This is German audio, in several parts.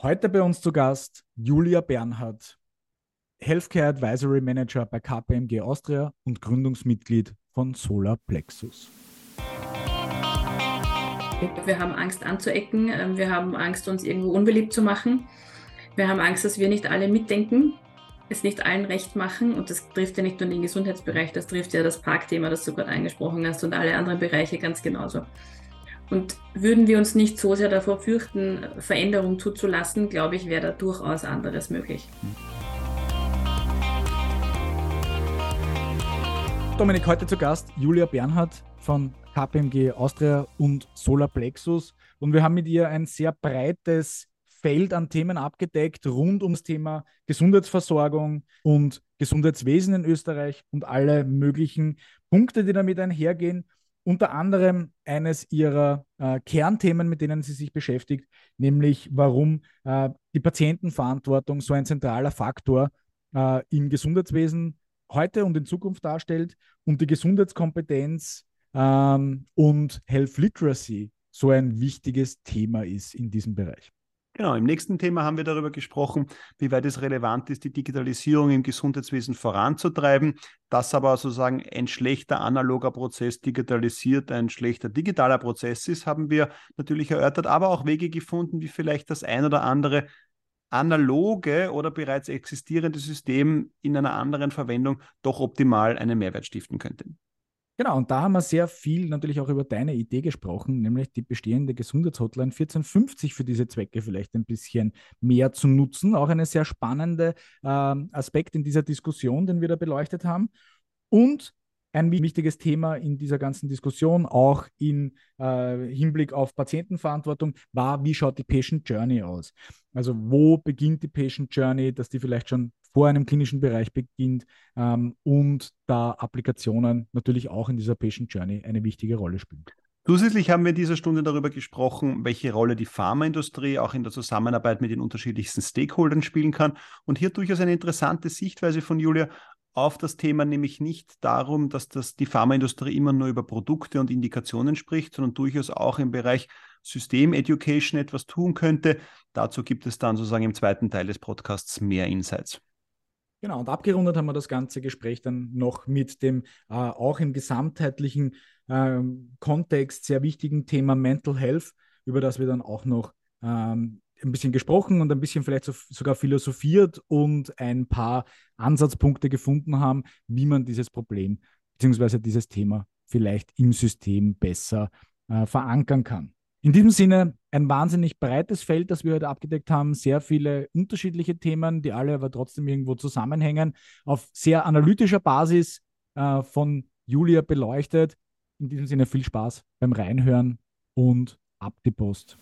Heute bei uns zu Gast Julia Bernhardt, Healthcare Advisory Manager bei KPMG Austria und Gründungsmitglied von Solar Plexus. Wir haben Angst anzuecken, wir haben Angst, uns irgendwo unbeliebt zu machen. Wir haben Angst, dass wir nicht alle mitdenken, es nicht allen recht machen. Und das trifft ja nicht nur den Gesundheitsbereich, das trifft ja das Parkthema, das du gerade angesprochen hast, und alle anderen Bereiche ganz genauso. Und würden wir uns nicht so sehr davor fürchten, Veränderung zuzulassen, glaube ich, wäre da durchaus anderes möglich. Dominik, heute zu Gast Julia Bernhardt von KPMG Austria und Solar Plexus. Und wir haben mit ihr ein sehr breites Feld an Themen abgedeckt rund ums Thema Gesundheitsversorgung und Gesundheitswesen in Österreich und alle möglichen Punkte, die damit einhergehen unter anderem eines ihrer äh, Kernthemen, mit denen sie sich beschäftigt, nämlich warum äh, die Patientenverantwortung so ein zentraler Faktor äh, im Gesundheitswesen heute und in Zukunft darstellt und die Gesundheitskompetenz ähm, und Health Literacy so ein wichtiges Thema ist in diesem Bereich. Genau, im nächsten Thema haben wir darüber gesprochen, wie weit es relevant ist, die Digitalisierung im Gesundheitswesen voranzutreiben, dass aber sozusagen ein schlechter analoger Prozess digitalisiert ein schlechter digitaler Prozess ist, haben wir natürlich erörtert, aber auch Wege gefunden, wie vielleicht das ein oder andere analoge oder bereits existierende System in einer anderen Verwendung doch optimal einen Mehrwert stiften könnte. Genau, und da haben wir sehr viel natürlich auch über deine Idee gesprochen, nämlich die bestehende Gesundheitshotline 1450 für diese Zwecke vielleicht ein bisschen mehr zu nutzen. Auch ein sehr spannender äh, Aspekt in dieser Diskussion, den wir da beleuchtet haben. Und ein wichtiges Thema in dieser ganzen Diskussion, auch im äh, Hinblick auf Patientenverantwortung, war, wie schaut die Patient Journey aus? Also wo beginnt die Patient Journey, dass die vielleicht schon vor einem klinischen Bereich beginnt ähm, und da Applikationen natürlich auch in dieser Patient Journey eine wichtige Rolle spielen. Zusätzlich haben wir in dieser Stunde darüber gesprochen, welche Rolle die Pharmaindustrie auch in der Zusammenarbeit mit den unterschiedlichsten Stakeholdern spielen kann. Und hier durchaus eine interessante Sichtweise von Julia auf das Thema, nämlich nicht darum, dass das die Pharmaindustrie immer nur über Produkte und Indikationen spricht, sondern durchaus auch im Bereich System Education etwas tun könnte. Dazu gibt es dann sozusagen im zweiten Teil des Podcasts mehr Insights. Genau, und abgerundet haben wir das ganze Gespräch dann noch mit dem äh, auch im gesamtheitlichen äh, Kontext sehr wichtigen Thema Mental Health, über das wir dann auch noch ähm, ein bisschen gesprochen und ein bisschen vielleicht so, sogar philosophiert und ein paar Ansatzpunkte gefunden haben, wie man dieses Problem bzw. dieses Thema vielleicht im System besser äh, verankern kann. In diesem Sinne ein wahnsinnig breites Feld, das wir heute abgedeckt haben, sehr viele unterschiedliche Themen, die alle aber trotzdem irgendwo zusammenhängen, auf sehr analytischer Basis äh, von Julia beleuchtet. In diesem Sinne viel Spaß beim Reinhören und ab die Post.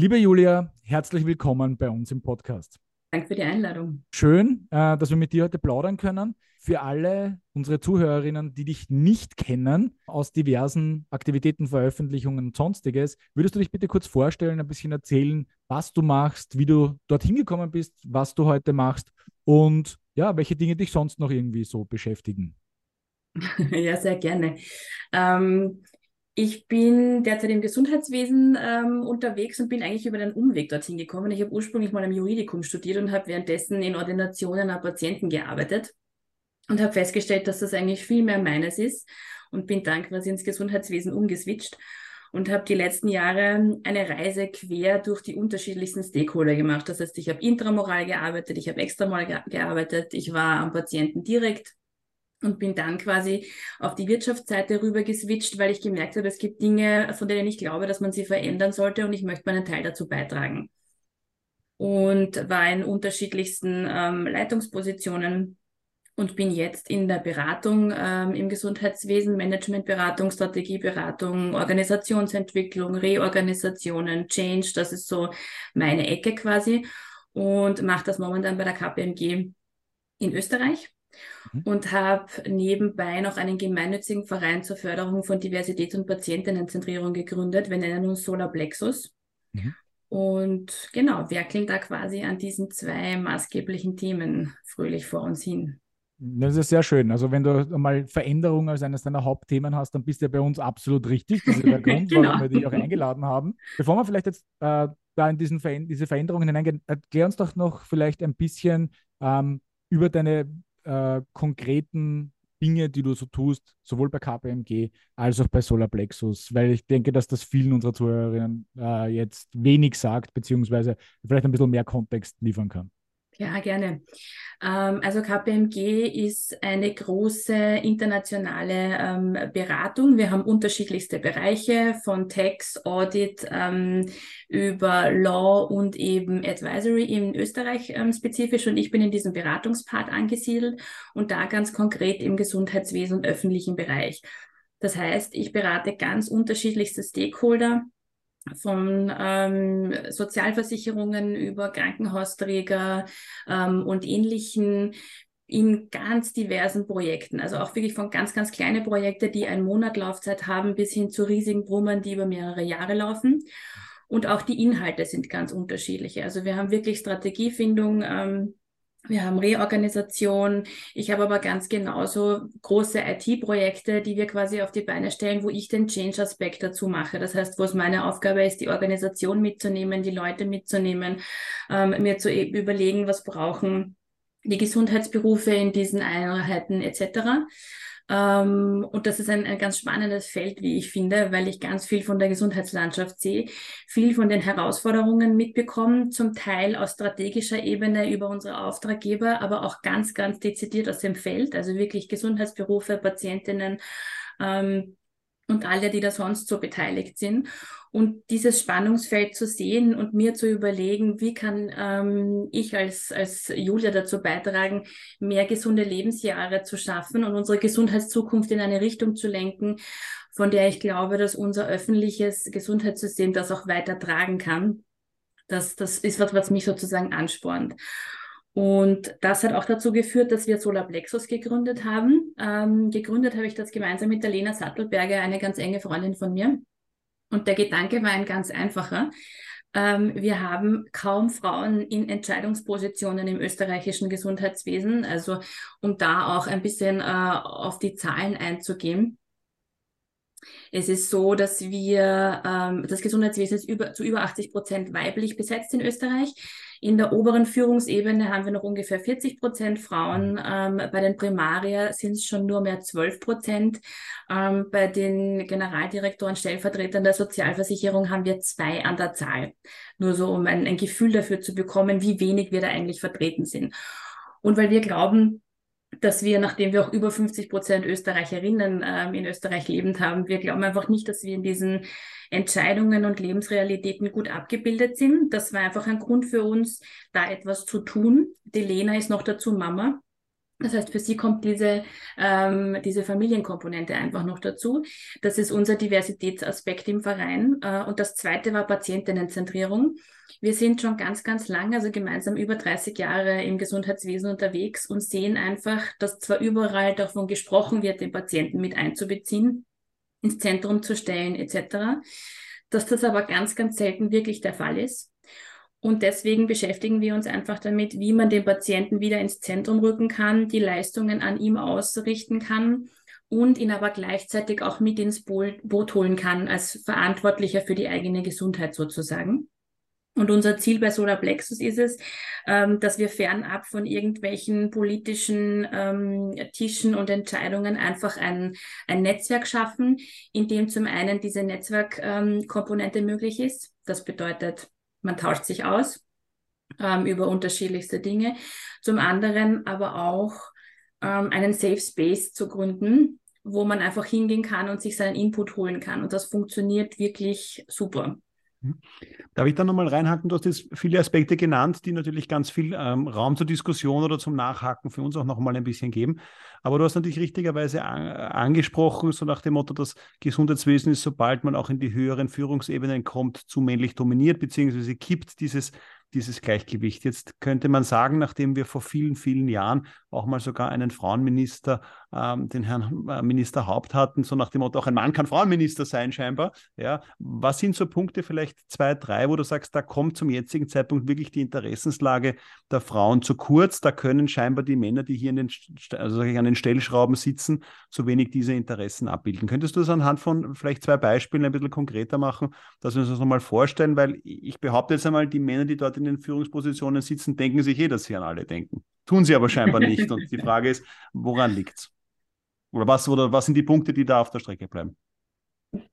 Liebe Julia, herzlich willkommen bei uns im Podcast. Danke für die Einladung. Schön, äh, dass wir mit dir heute plaudern können. Für alle unsere Zuhörerinnen, die dich nicht kennen, aus diversen Aktivitäten, Veröffentlichungen und sonstiges, würdest du dich bitte kurz vorstellen, ein bisschen erzählen, was du machst, wie du dorthin gekommen bist, was du heute machst und ja, welche Dinge dich sonst noch irgendwie so beschäftigen? Ja, sehr gerne. Ähm, ich bin derzeit im Gesundheitswesen ähm, unterwegs und bin eigentlich über den Umweg dorthin gekommen. Ich habe ursprünglich mal im Juridikum studiert und habe währenddessen in Ordinationen an Patienten gearbeitet und habe festgestellt, dass das eigentlich viel mehr meines ist und bin dann quasi ins Gesundheitswesen umgeswitcht und habe die letzten Jahre eine Reise quer durch die unterschiedlichsten Stakeholder gemacht. Das heißt, ich habe intramoral gearbeitet, ich habe extramoral gearbeitet, ich war am Patienten direkt und bin dann quasi auf die Wirtschaftsseite rüber geswitcht, weil ich gemerkt habe, es gibt Dinge, von denen ich glaube, dass man sie verändern sollte und ich möchte meinen Teil dazu beitragen. Und war in unterschiedlichsten ähm, Leitungspositionen und bin jetzt in der Beratung ähm, im Gesundheitswesen, Managementberatung, Strategieberatung, Organisationsentwicklung, Reorganisationen, Change, das ist so meine Ecke quasi und mache das momentan bei der KPMG in Österreich mhm. und habe nebenbei noch einen gemeinnützigen Verein zur Förderung von Diversität und Patientinnenzentrierung gegründet. Wir nennen uns Solar Plexus. Mhm. Und genau, werkeln da quasi an diesen zwei maßgeblichen Themen fröhlich vor uns hin. Das ist sehr schön. Also wenn du mal Veränderung als eines deiner Hauptthemen hast, dann bist du ja bei uns absolut richtig. Das ist der Grund, genau. warum wir dich auch eingeladen haben. Bevor wir vielleicht jetzt äh, da in diesen Ver diese Veränderungen hineingehen, erklär uns doch noch vielleicht ein bisschen ähm, über deine äh, konkreten Dinge, die du so tust, sowohl bei KPMG als auch bei Solar Plexus, weil ich denke, dass das vielen unserer Zuhörerinnen äh, jetzt wenig sagt, beziehungsweise vielleicht ein bisschen mehr Kontext liefern kann. Ja, gerne. Ähm, also KPMG ist eine große internationale ähm, Beratung. Wir haben unterschiedlichste Bereiche von Tax, Audit ähm, über Law und eben Advisory in Österreich spezifisch. Und ich bin in diesem Beratungspart angesiedelt und da ganz konkret im Gesundheitswesen und öffentlichen Bereich. Das heißt, ich berate ganz unterschiedlichste Stakeholder von ähm, Sozialversicherungen über Krankenhausträger ähm, und ähnlichen in ganz diversen Projekten. Also auch wirklich von ganz, ganz kleine Projekte, die einen Monat Laufzeit haben, bis hin zu riesigen Brummern, die über mehrere Jahre laufen. Und auch die Inhalte sind ganz unterschiedliche. Also wir haben wirklich Strategiefindung, ähm, wir haben Reorganisation. Ich habe aber ganz genauso große IT-Projekte, die wir quasi auf die Beine stellen, wo ich den Change-Aspekt dazu mache. Das heißt, wo es meine Aufgabe ist, die Organisation mitzunehmen, die Leute mitzunehmen, ähm, mir zu e-, überlegen, was brauchen die Gesundheitsberufe in diesen Einheiten etc. Ähm, und das ist ein, ein ganz spannendes Feld, wie ich finde, weil ich ganz viel von der Gesundheitslandschaft sehe, viel von den Herausforderungen mitbekomme, zum Teil aus strategischer Ebene über unsere Auftraggeber, aber auch ganz, ganz dezidiert aus dem Feld, also wirklich Gesundheitsberufe, Patientinnen, ähm, und alle, die da sonst so beteiligt sind. Und dieses Spannungsfeld zu sehen und mir zu überlegen, wie kann ähm, ich als, als Julia dazu beitragen, mehr gesunde Lebensjahre zu schaffen und unsere Gesundheitszukunft in eine Richtung zu lenken, von der ich glaube, dass unser öffentliches Gesundheitssystem das auch weiter tragen kann. Das, das ist was, was mich sozusagen anspornt. Und das hat auch dazu geführt, dass wir Solar Plexus gegründet haben. Ähm, gegründet habe ich das gemeinsam mit der Lena Sattelberger, eine ganz enge Freundin von mir. Und der Gedanke war ein ganz einfacher. Ähm, wir haben kaum Frauen in Entscheidungspositionen im österreichischen Gesundheitswesen. Also um da auch ein bisschen äh, auf die Zahlen einzugehen. Es ist so, dass wir ähm, das Gesundheitswesen ist über, zu über 80 Prozent weiblich besetzt in Österreich. In der oberen Führungsebene haben wir noch ungefähr 40 Prozent Frauen. Ähm, bei den Primarier sind es schon nur mehr 12 Prozent. Ähm, bei den Generaldirektoren, Stellvertretern der Sozialversicherung haben wir zwei an der Zahl. Nur so, um ein, ein Gefühl dafür zu bekommen, wie wenig wir da eigentlich vertreten sind. Und weil wir glauben, dass wir, nachdem wir auch über 50 Prozent Österreicherinnen ähm, in Österreich lebend haben, wir glauben einfach nicht, dass wir in diesen Entscheidungen und Lebensrealitäten gut abgebildet sind. Das war einfach ein Grund für uns, da etwas zu tun. Die Lena ist noch dazu Mama. Das heißt, für sie kommt diese, ähm, diese Familienkomponente einfach noch dazu. Das ist unser Diversitätsaspekt im Verein. Äh, und das zweite war Patientinnenzentrierung. Wir sind schon ganz, ganz lang, also gemeinsam über 30 Jahre im Gesundheitswesen unterwegs und sehen einfach, dass zwar überall davon gesprochen wird, den Patienten mit einzubeziehen, ins Zentrum zu stellen etc., dass das aber ganz, ganz selten wirklich der Fall ist. Und deswegen beschäftigen wir uns einfach damit, wie man den Patienten wieder ins Zentrum rücken kann, die Leistungen an ihm ausrichten kann und ihn aber gleichzeitig auch mit ins Boot holen kann als Verantwortlicher für die eigene Gesundheit sozusagen. Und unser Ziel bei Solar Plexus ist es, ähm, dass wir fernab von irgendwelchen politischen ähm, Tischen und Entscheidungen einfach ein, ein Netzwerk schaffen, in dem zum einen diese Netzwerkkomponente ähm, möglich ist. Das bedeutet, man tauscht sich aus ähm, über unterschiedlichste Dinge. Zum anderen aber auch ähm, einen Safe Space zu gründen, wo man einfach hingehen kann und sich seinen Input holen kann. Und das funktioniert wirklich super. Mhm. Darf ich da nochmal reinhaken? Du hast jetzt viele Aspekte genannt, die natürlich ganz viel ähm, Raum zur Diskussion oder zum Nachhaken für uns auch nochmal ein bisschen geben. Aber du hast natürlich richtigerweise an, angesprochen, so nach dem Motto, das Gesundheitswesen ist, sobald man auch in die höheren Führungsebenen kommt, zu männlich dominiert, beziehungsweise kippt dieses, dieses Gleichgewicht. Jetzt könnte man sagen, nachdem wir vor vielen, vielen Jahren auch mal sogar einen Frauenminister, ähm, den Herrn äh, Minister Haupt hatten, so nach dem Motto, auch ein Mann kann Frauenminister sein scheinbar. Ja, was sind so Punkte, vielleicht zwei, drei, wo du sagst, da kommt zum jetzigen Zeitpunkt wirklich die Interessenslage der Frauen zu kurz. Da können scheinbar die Männer, die hier den, also an den Stellschrauben sitzen, so wenig diese Interessen abbilden. Könntest du das anhand von vielleicht zwei Beispielen ein bisschen konkreter machen, dass wir uns das nochmal vorstellen? Weil ich behaupte jetzt einmal, die Männer, die dort in den Führungspositionen sitzen, denken sich eh, dass sie an alle denken. Tun sie aber scheinbar nicht. Und die Frage ist, woran liegt es? Oder was, oder was sind die Punkte, die da auf der Strecke bleiben?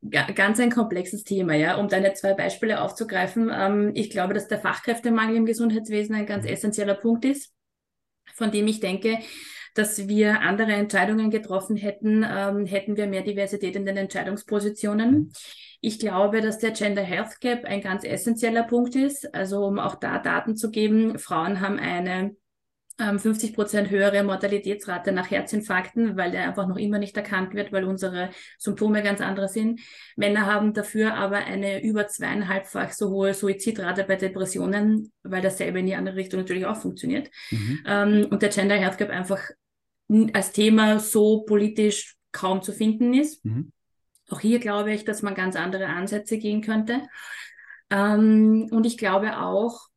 Ganz ein komplexes Thema, ja. Um deine zwei Beispiele aufzugreifen, ähm, ich glaube, dass der Fachkräftemangel im Gesundheitswesen ein ganz mhm. essentieller Punkt ist, von dem ich denke, dass wir andere Entscheidungen getroffen hätten, ähm, hätten wir mehr Diversität in den Entscheidungspositionen. Mhm. Ich glaube, dass der Gender Health Gap ein ganz essentieller Punkt ist. Also um auch da Daten zu geben, Frauen haben eine 50 ähm, Prozent höhere Mortalitätsrate nach Herzinfarkten, weil der einfach noch immer nicht erkannt wird, weil unsere Symptome ganz andere sind. Männer haben dafür aber eine über zweieinhalbfach so hohe Suizidrate bei Depressionen, weil dasselbe in die andere Richtung natürlich auch funktioniert. Mhm. Ähm, und der Gender Health Gap einfach als Thema so politisch kaum zu finden ist. Mhm. Auch hier glaube ich, dass man ganz andere Ansätze gehen könnte. Ähm, und ich glaube auch,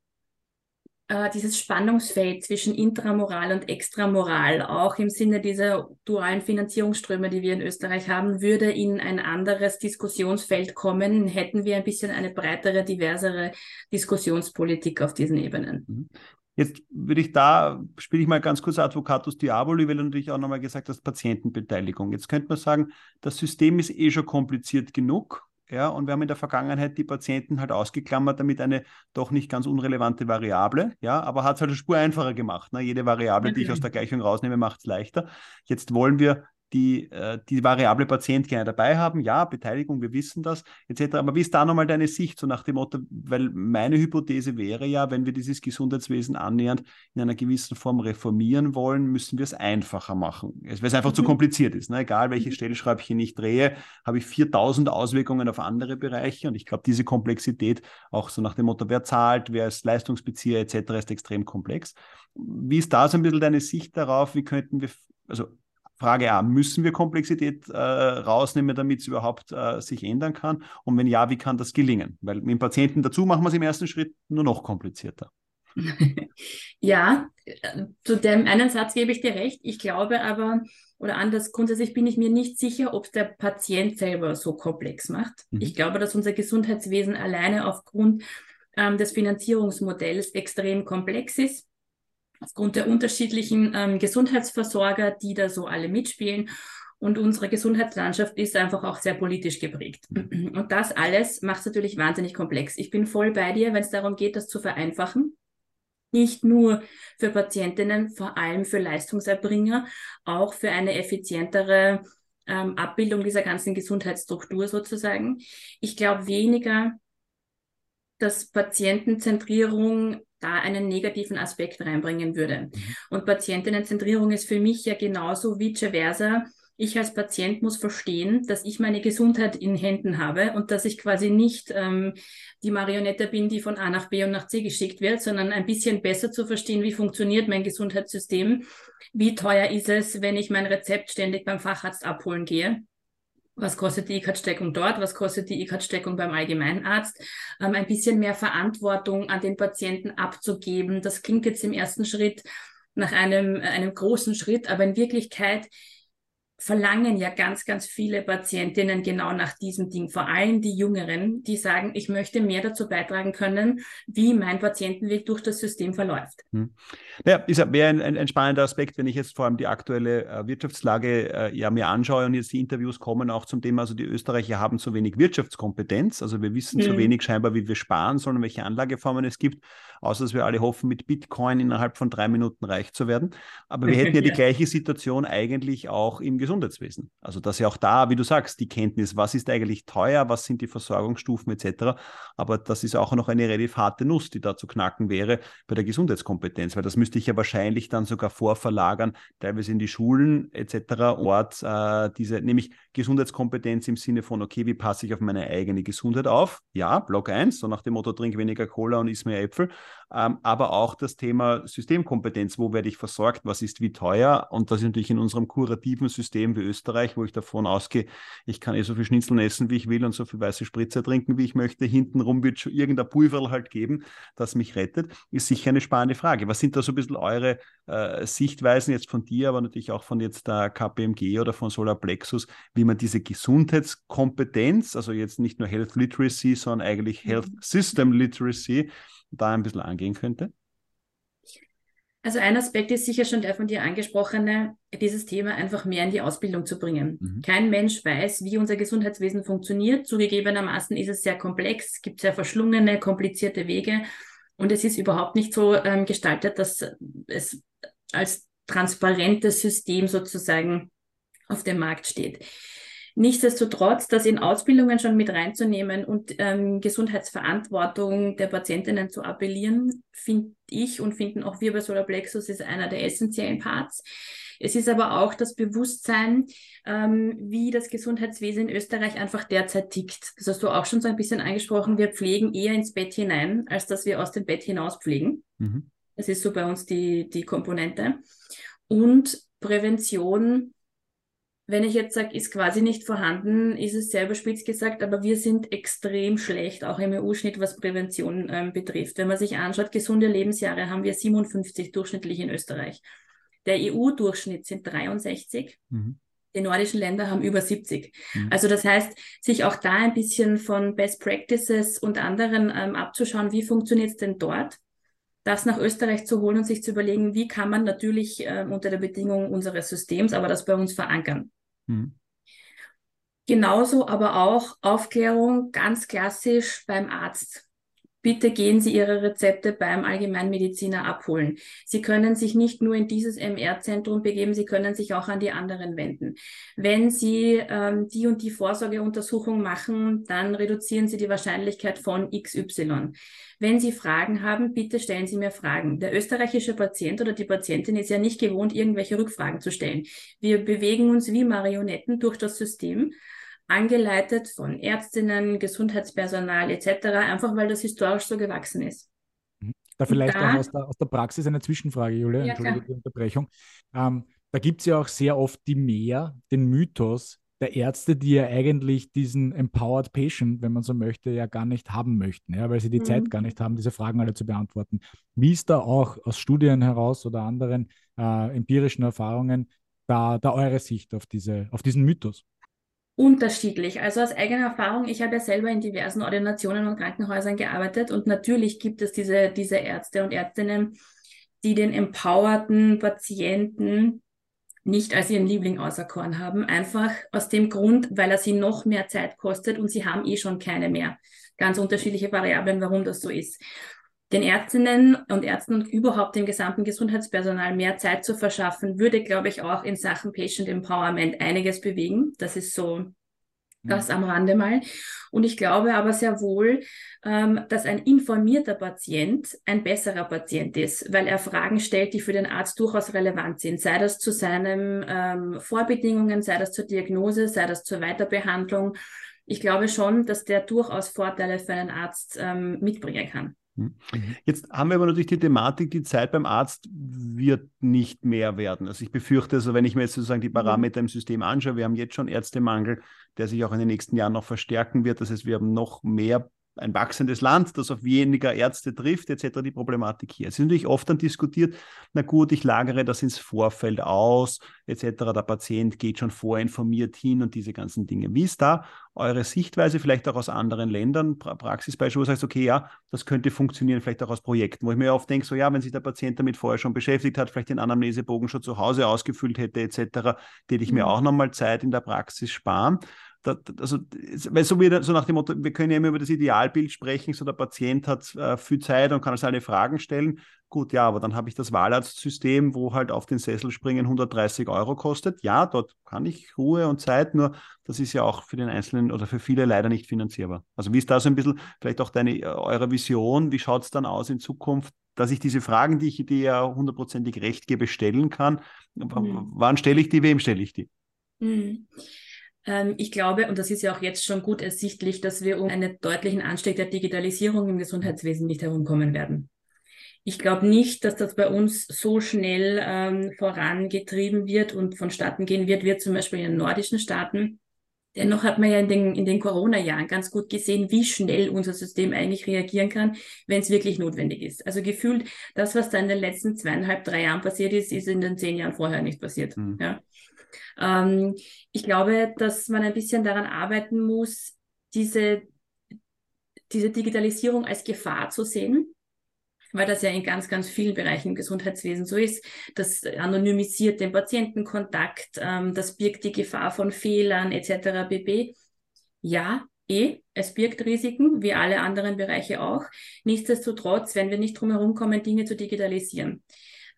äh, dieses Spannungsfeld zwischen Intramoral und Extramoral, auch im Sinne dieser dualen Finanzierungsströme, die wir in Österreich haben, würde in ein anderes Diskussionsfeld kommen, hätten wir ein bisschen eine breitere, diversere Diskussionspolitik auf diesen Ebenen. Mhm. Jetzt würde ich da, spiele ich mal ganz kurz Advocatus Diaboli, weil du natürlich auch nochmal gesagt hast, Patientenbeteiligung. Jetzt könnte man sagen, das System ist eh schon kompliziert genug. Ja, und wir haben in der Vergangenheit die Patienten halt ausgeklammert, damit eine doch nicht ganz unrelevante Variable, ja, aber hat es halt eine Spur einfacher gemacht. Ne? Jede Variable, die ich aus der Gleichung rausnehme, macht es leichter. Jetzt wollen wir die, äh, die Variable Patient gerne dabei haben. Ja, Beteiligung, wir wissen das, etc. Aber wie ist da nochmal deine Sicht, so nach dem Motto, weil meine Hypothese wäre ja, wenn wir dieses Gesundheitswesen annähernd in einer gewissen Form reformieren wollen, müssen wir es einfacher machen. Weil es einfach mhm. zu kompliziert ist. Ne? Egal, welche mhm. Stellschräubchen ich drehe, habe ich 4000 Auswirkungen auf andere Bereiche. Und ich glaube, diese Komplexität, auch so nach dem Motto, wer zahlt, wer ist Leistungsbezieher, etc., ist extrem komplex. Wie ist da so ein bisschen deine Sicht darauf? Wie könnten wir, also Frage A, müssen wir Komplexität äh, rausnehmen, damit es überhaupt äh, sich ändern kann? Und wenn ja, wie kann das gelingen? Weil mit dem Patienten dazu machen wir es im ersten Schritt nur noch komplizierter. ja, zu dem einen Satz gebe ich dir recht. Ich glaube aber, oder anders, grundsätzlich bin ich mir nicht sicher, ob es der Patient selber so komplex macht. Mhm. Ich glaube, dass unser Gesundheitswesen alleine aufgrund ähm, des Finanzierungsmodells extrem komplex ist aufgrund der unterschiedlichen ähm, Gesundheitsversorger, die da so alle mitspielen. Und unsere Gesundheitslandschaft ist einfach auch sehr politisch geprägt. Und das alles macht es natürlich wahnsinnig komplex. Ich bin voll bei dir, wenn es darum geht, das zu vereinfachen. Nicht nur für Patientinnen, vor allem für Leistungserbringer, auch für eine effizientere ähm, Abbildung dieser ganzen Gesundheitsstruktur sozusagen. Ich glaube weniger, dass Patientenzentrierung da einen negativen Aspekt reinbringen würde. Mhm. Und Patientinnenzentrierung ist für mich ja genauso vice versa. Ich als Patient muss verstehen, dass ich meine Gesundheit in Händen habe und dass ich quasi nicht ähm, die Marionette bin, die von A nach B und nach C geschickt wird, sondern ein bisschen besser zu verstehen, wie funktioniert mein Gesundheitssystem, wie teuer ist es, wenn ich mein Rezept ständig beim Facharzt abholen gehe was kostet die ICAT-Steckung dort, was kostet die ICAT-Steckung beim Allgemeinarzt, ähm, ein bisschen mehr Verantwortung an den Patienten abzugeben. Das klingt jetzt im ersten Schritt nach einem, einem großen Schritt, aber in Wirklichkeit verlangen ja ganz, ganz viele Patientinnen genau nach diesem Ding, vor allem die Jüngeren, die sagen, ich möchte mehr dazu beitragen können, wie mein Patientenweg durch das System verläuft. Hm. Ja, ist wäre ein, ein, ein, spannender Aspekt, wenn ich jetzt vor allem die aktuelle äh, Wirtschaftslage äh, ja mir anschaue und jetzt die Interviews kommen auch zum Thema, also die Österreicher haben zu wenig Wirtschaftskompetenz, also wir wissen hm. zu wenig scheinbar, wie wir sparen sollen, welche Anlageformen es gibt, außer dass wir alle hoffen, mit Bitcoin innerhalb von drei Minuten reich zu werden. Aber wir hätten ja die gleiche Situation eigentlich auch im Gesundheitswesen. Also dass ja auch da, wie du sagst, die Kenntnis, was ist eigentlich teuer, was sind die Versorgungsstufen etc. Aber das ist auch noch eine relativ harte Nuss, die da zu knacken wäre bei der Gesundheitskompetenz, weil das müsste ich ja wahrscheinlich dann sogar vorverlagern, teilweise in die Schulen etc. Ort äh, diese, nämlich Gesundheitskompetenz im Sinne von, okay, wie passe ich auf meine eigene Gesundheit auf? Ja, Block 1, so nach dem Motto, trink weniger Cola und iss mehr Äpfel. Ähm, aber auch das Thema Systemkompetenz, wo werde ich versorgt, was ist wie teuer? Und das ist natürlich in unserem kurativen System wie Österreich, wo ich davon ausgehe, ich kann eh so viel Schnitzeln essen, wie ich will und so viel weiße Spritze trinken, wie ich möchte. Hintenrum wird schon irgendein Pulverl halt geben, das mich rettet, ist sicher eine spannende Frage. Was sind da so ein bisschen eure äh, Sichtweisen jetzt von dir, aber natürlich auch von jetzt der KPMG oder von Solarplexus, wie man diese Gesundheitskompetenz, also jetzt nicht nur Health Literacy, sondern eigentlich Health mhm. System Literacy, da ein bisschen angehen könnte? Also ein Aspekt ist sicher schon der von dir angesprochene, dieses Thema einfach mehr in die Ausbildung zu bringen. Mhm. Kein Mensch weiß, wie unser Gesundheitswesen funktioniert. Zugegebenermaßen ist es sehr komplex, es gibt sehr verschlungene, komplizierte Wege und es ist überhaupt nicht so ähm, gestaltet, dass es als transparentes System sozusagen auf dem Markt steht. Nichtsdestotrotz, das in Ausbildungen schon mit reinzunehmen und ähm, Gesundheitsverantwortung der Patientinnen zu appellieren, finde ich und finden auch wir bei Solarplexus ist einer der essentiellen Parts. Es ist aber auch das Bewusstsein, ähm, wie das Gesundheitswesen in Österreich einfach derzeit tickt. Das hast du auch schon so ein bisschen angesprochen. Wir pflegen eher ins Bett hinein, als dass wir aus dem Bett hinaus pflegen. Mhm. Das ist so bei uns die, die Komponente. Und Prävention wenn ich jetzt sage, ist quasi nicht vorhanden, ist es sehr überspitzt gesagt, aber wir sind extrem schlecht, auch im EU-Schnitt, was Prävention ähm, betrifft. Wenn man sich anschaut, gesunde Lebensjahre haben wir 57 durchschnittlich in Österreich. Der EU-Durchschnitt sind 63. Mhm. Die nordischen Länder haben über 70. Mhm. Also das heißt, sich auch da ein bisschen von Best Practices und anderen ähm, abzuschauen, wie funktioniert es denn dort? das nach Österreich zu holen und sich zu überlegen, wie kann man natürlich äh, unter der Bedingung unseres Systems, aber das bei uns verankern. Mhm. Genauso aber auch Aufklärung ganz klassisch beim Arzt. Bitte gehen Sie Ihre Rezepte beim Allgemeinmediziner abholen. Sie können sich nicht nur in dieses MR-Zentrum begeben, Sie können sich auch an die anderen wenden. Wenn Sie ähm, die und die Vorsorgeuntersuchung machen, dann reduzieren Sie die Wahrscheinlichkeit von XY. Wenn Sie Fragen haben, bitte stellen Sie mir Fragen. Der österreichische Patient oder die Patientin ist ja nicht gewohnt, irgendwelche Rückfragen zu stellen. Wir bewegen uns wie Marionetten durch das System angeleitet von Ärztinnen, Gesundheitspersonal etc., einfach weil das historisch so gewachsen ist. Mhm. Da vielleicht da, auch aus der, aus der, Praxis eine Zwischenfrage, Julia, ja, entschuldige die Unterbrechung. Ähm, da gibt es ja auch sehr oft die Mehr, den Mythos der Ärzte, die ja eigentlich diesen Empowered Patient, wenn man so möchte, ja gar nicht haben möchten, ja, weil sie die mhm. Zeit gar nicht haben, diese Fragen alle zu beantworten. Wie ist da auch aus Studien heraus oder anderen äh, empirischen Erfahrungen da, da eure Sicht auf, diese, auf diesen Mythos? unterschiedlich. Also aus eigener Erfahrung, ich habe ja selber in diversen Ordinationen und Krankenhäusern gearbeitet und natürlich gibt es diese, diese Ärzte und Ärztinnen, die den empowerten Patienten nicht als ihren Liebling auserkoren haben, einfach aus dem Grund, weil er sie noch mehr Zeit kostet und sie haben eh schon keine mehr. Ganz unterschiedliche Variablen, warum das so ist den Ärztinnen und Ärzten und überhaupt dem gesamten Gesundheitspersonal mehr Zeit zu verschaffen, würde, glaube ich, auch in Sachen Patient Empowerment einiges bewegen. Das ist so das am Rande mal. Und ich glaube aber sehr wohl, ähm, dass ein informierter Patient ein besserer Patient ist, weil er Fragen stellt, die für den Arzt durchaus relevant sind. Sei das zu seinen ähm, Vorbedingungen, sei das zur Diagnose, sei das zur Weiterbehandlung. Ich glaube schon, dass der durchaus Vorteile für einen Arzt ähm, mitbringen kann. Hm. Mhm. Jetzt haben wir aber natürlich die Thematik, die Zeit beim Arzt wird nicht mehr werden. Also ich befürchte, also wenn ich mir jetzt sozusagen die mhm. Parameter im System anschaue, wir haben jetzt schon Ärztemangel, der sich auch in den nächsten Jahren noch verstärken wird. Das heißt, wir haben noch mehr ein wachsendes Land, das auf weniger Ärzte trifft, etc. die Problematik hier. Es ist natürlich oft dann diskutiert, na gut, ich lagere das ins Vorfeld aus, etc. Der Patient geht schon vorinformiert hin und diese ganzen Dinge. Wie ist da eure Sichtweise, vielleicht auch aus anderen Ländern, pra Praxisbeispiele, wo du sagst, okay, ja, das könnte funktionieren, vielleicht auch aus Projekten, wo ich mir oft denke, so ja, wenn sich der Patient damit vorher schon beschäftigt hat, vielleicht den Anamnesebogen schon zu Hause ausgefüllt hätte, etc., hätte ich mir mhm. auch nochmal Zeit in der Praxis sparen. Also, weil so, wie, so nach dem Motto, wir können ja immer über das Idealbild sprechen, so der Patient hat äh, viel Zeit und kann seine Fragen stellen. Gut, ja, aber dann habe ich das Wahlarztsystem, wo halt auf den Sessel springen 130 Euro kostet. Ja, dort kann ich Ruhe und Zeit, nur das ist ja auch für den Einzelnen oder für viele leider nicht finanzierbar. Also wie ist da so ein bisschen vielleicht auch deine, eure Vision? Wie schaut es dann aus in Zukunft, dass ich diese Fragen, die ich dir ja hundertprozentig recht gebe, stellen kann? Mhm. Wann stelle ich die, wem stelle ich die? Mhm. Ähm, ich glaube, und das ist ja auch jetzt schon gut ersichtlich, dass wir um einen deutlichen Anstieg der Digitalisierung im Gesundheitswesen nicht herumkommen werden. Ich glaube nicht, dass das bei uns so schnell ähm, vorangetrieben wird und vonstatten gehen wird, wie zum Beispiel in den nordischen Staaten. Dennoch hat man ja in den, in den Corona-Jahren ganz gut gesehen, wie schnell unser System eigentlich reagieren kann, wenn es wirklich notwendig ist. Also gefühlt, das, was da in den letzten zweieinhalb, drei Jahren passiert ist, ist in den zehn Jahren vorher nicht passiert. Mhm. Ja. Ähm, ich glaube, dass man ein bisschen daran arbeiten muss, diese, diese Digitalisierung als Gefahr zu sehen weil das ja in ganz, ganz vielen Bereichen im Gesundheitswesen so ist. Das anonymisiert den Patientenkontakt, ähm, das birgt die Gefahr von Fehlern etc. bb. Ja, eh, es birgt Risiken, wie alle anderen Bereiche auch. Nichtsdestotrotz, wenn wir nicht drum herum kommen, Dinge zu digitalisieren.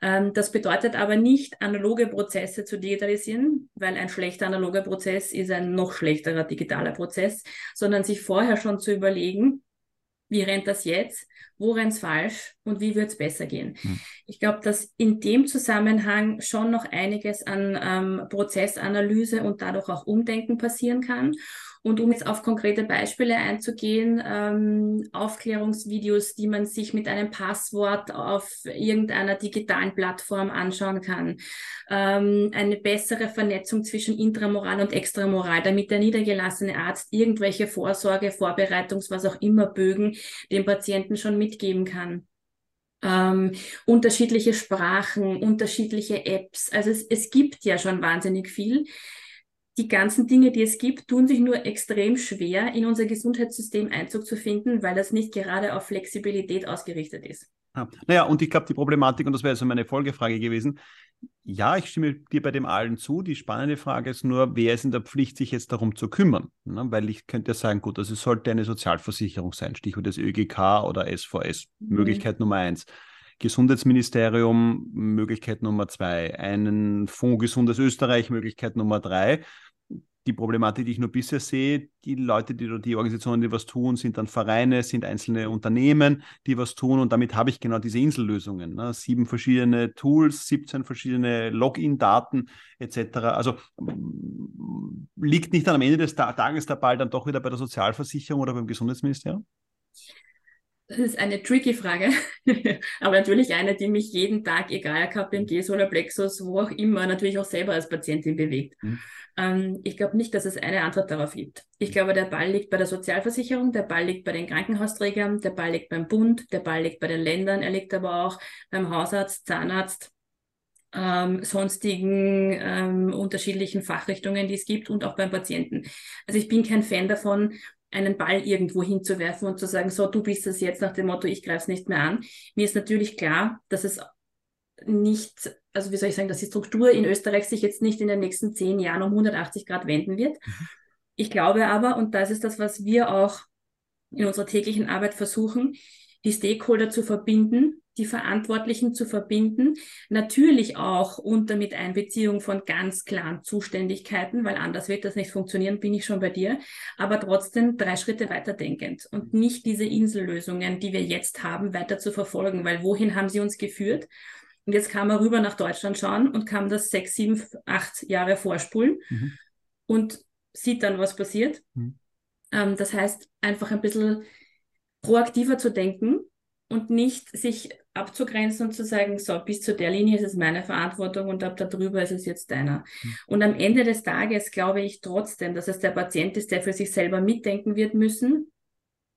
Ähm, das bedeutet aber nicht, analoge Prozesse zu digitalisieren, weil ein schlechter analoger Prozess ist ein noch schlechterer digitaler Prozess, sondern sich vorher schon zu überlegen, wie rennt das jetzt, wo rennt es falsch und wie wird es besser gehen. Hm. Ich glaube, dass in dem Zusammenhang schon noch einiges an ähm, Prozessanalyse und dadurch auch Umdenken passieren kann. Und um jetzt auf konkrete Beispiele einzugehen, ähm, Aufklärungsvideos, die man sich mit einem Passwort auf irgendeiner digitalen Plattform anschauen kann, ähm, eine bessere Vernetzung zwischen Intramoral und Extramoral, damit der niedergelassene Arzt irgendwelche Vorsorge, Vorbereitungs-, was auch immer Bögen dem Patienten schon mitgeben kann. Ähm, unterschiedliche Sprachen, unterschiedliche Apps. Also es, es gibt ja schon wahnsinnig viel die ganzen Dinge, die es gibt, tun sich nur extrem schwer, in unser Gesundheitssystem Einzug zu finden, weil das nicht gerade auf Flexibilität ausgerichtet ist. Ja. Naja, und ich glaube, die Problematik, und das wäre also meine Folgefrage gewesen, ja, ich stimme dir bei dem allen zu. Die spannende Frage ist nur, wer ist in der Pflicht, sich jetzt darum zu kümmern? Ne? Weil ich könnte ja sagen, gut, also es sollte eine Sozialversicherung sein, Stichwort das ÖGK oder SVS, mhm. Möglichkeit Nummer eins. Gesundheitsministerium, Möglichkeit Nummer zwei. Einen Fonds Gesundes Österreich, Möglichkeit Nummer drei die Problematik, die ich nur bisher sehe, die Leute, die die Organisationen, die was tun, sind dann Vereine, sind einzelne Unternehmen, die was tun und damit habe ich genau diese Insellösungen. Ne? Sieben verschiedene Tools, 17 verschiedene Login-Daten etc. Also liegt nicht dann am Ende des Tages der Ball dann doch wieder bei der Sozialversicherung oder beim Gesundheitsministerium? Das ist eine tricky Frage, aber natürlich eine, die mich jeden Tag, egal KPMG, Solarplexus, wo auch immer, natürlich auch selber als Patientin bewegt. Mhm. Ähm, ich glaube nicht, dass es eine Antwort darauf gibt. Ich glaube, der Ball liegt bei der Sozialversicherung, der Ball liegt bei den Krankenhausträgern, der Ball liegt beim Bund, der Ball liegt bei den Ländern, er liegt aber auch beim Hausarzt, Zahnarzt, ähm, sonstigen ähm, unterschiedlichen Fachrichtungen, die es gibt und auch beim Patienten. Also ich bin kein Fan davon, einen Ball irgendwo hinzuwerfen und zu sagen, so, du bist es jetzt nach dem Motto, ich greife es nicht mehr an. Mir ist natürlich klar, dass es nicht, also wie soll ich sagen, dass die Struktur in Österreich sich jetzt nicht in den nächsten zehn Jahren um 180 Grad wenden wird. Mhm. Ich glaube aber, und das ist das, was wir auch in unserer täglichen Arbeit versuchen, die Stakeholder zu verbinden, die Verantwortlichen zu verbinden, natürlich auch unter mit Einbeziehung von ganz klaren Zuständigkeiten, weil anders wird das nicht funktionieren, bin ich schon bei dir, aber trotzdem drei Schritte weiterdenkend und nicht diese Insellösungen, die wir jetzt haben, weiter zu verfolgen, weil wohin haben sie uns geführt? Und jetzt kann man rüber nach Deutschland schauen und kann das sechs, sieben, acht Jahre vorspulen mhm. und sieht dann, was passiert. Mhm. Ähm, das heißt, einfach ein bisschen proaktiver zu denken und nicht sich abzugrenzen und zu sagen, so, bis zu der Linie ist es meine Verantwortung und ab da drüber ist es jetzt deiner. Mhm. Und am Ende des Tages glaube ich trotzdem, dass es der Patient ist, der für sich selber mitdenken wird müssen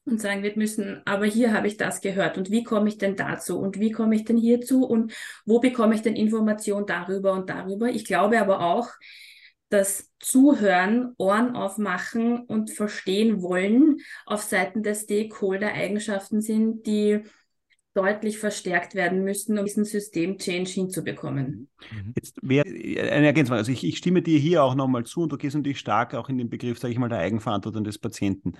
und sagen wird müssen, aber hier habe ich das gehört und wie komme ich denn dazu und wie komme ich denn hierzu und wo bekomme ich denn Information darüber und darüber. Ich glaube aber auch, dass Zuhören, Ohren aufmachen und verstehen wollen auf Seiten der Stakeholder Eigenschaften sind, die deutlich verstärkt werden müssen, um diesen System-Change hinzubekommen. Mhm. Jetzt wäre eine Ergänzung, also ich, ich, stimme dir hier auch nochmal zu und du gehst natürlich stark auch in den Begriff, sage ich mal, der Eigenverantwortung des Patienten.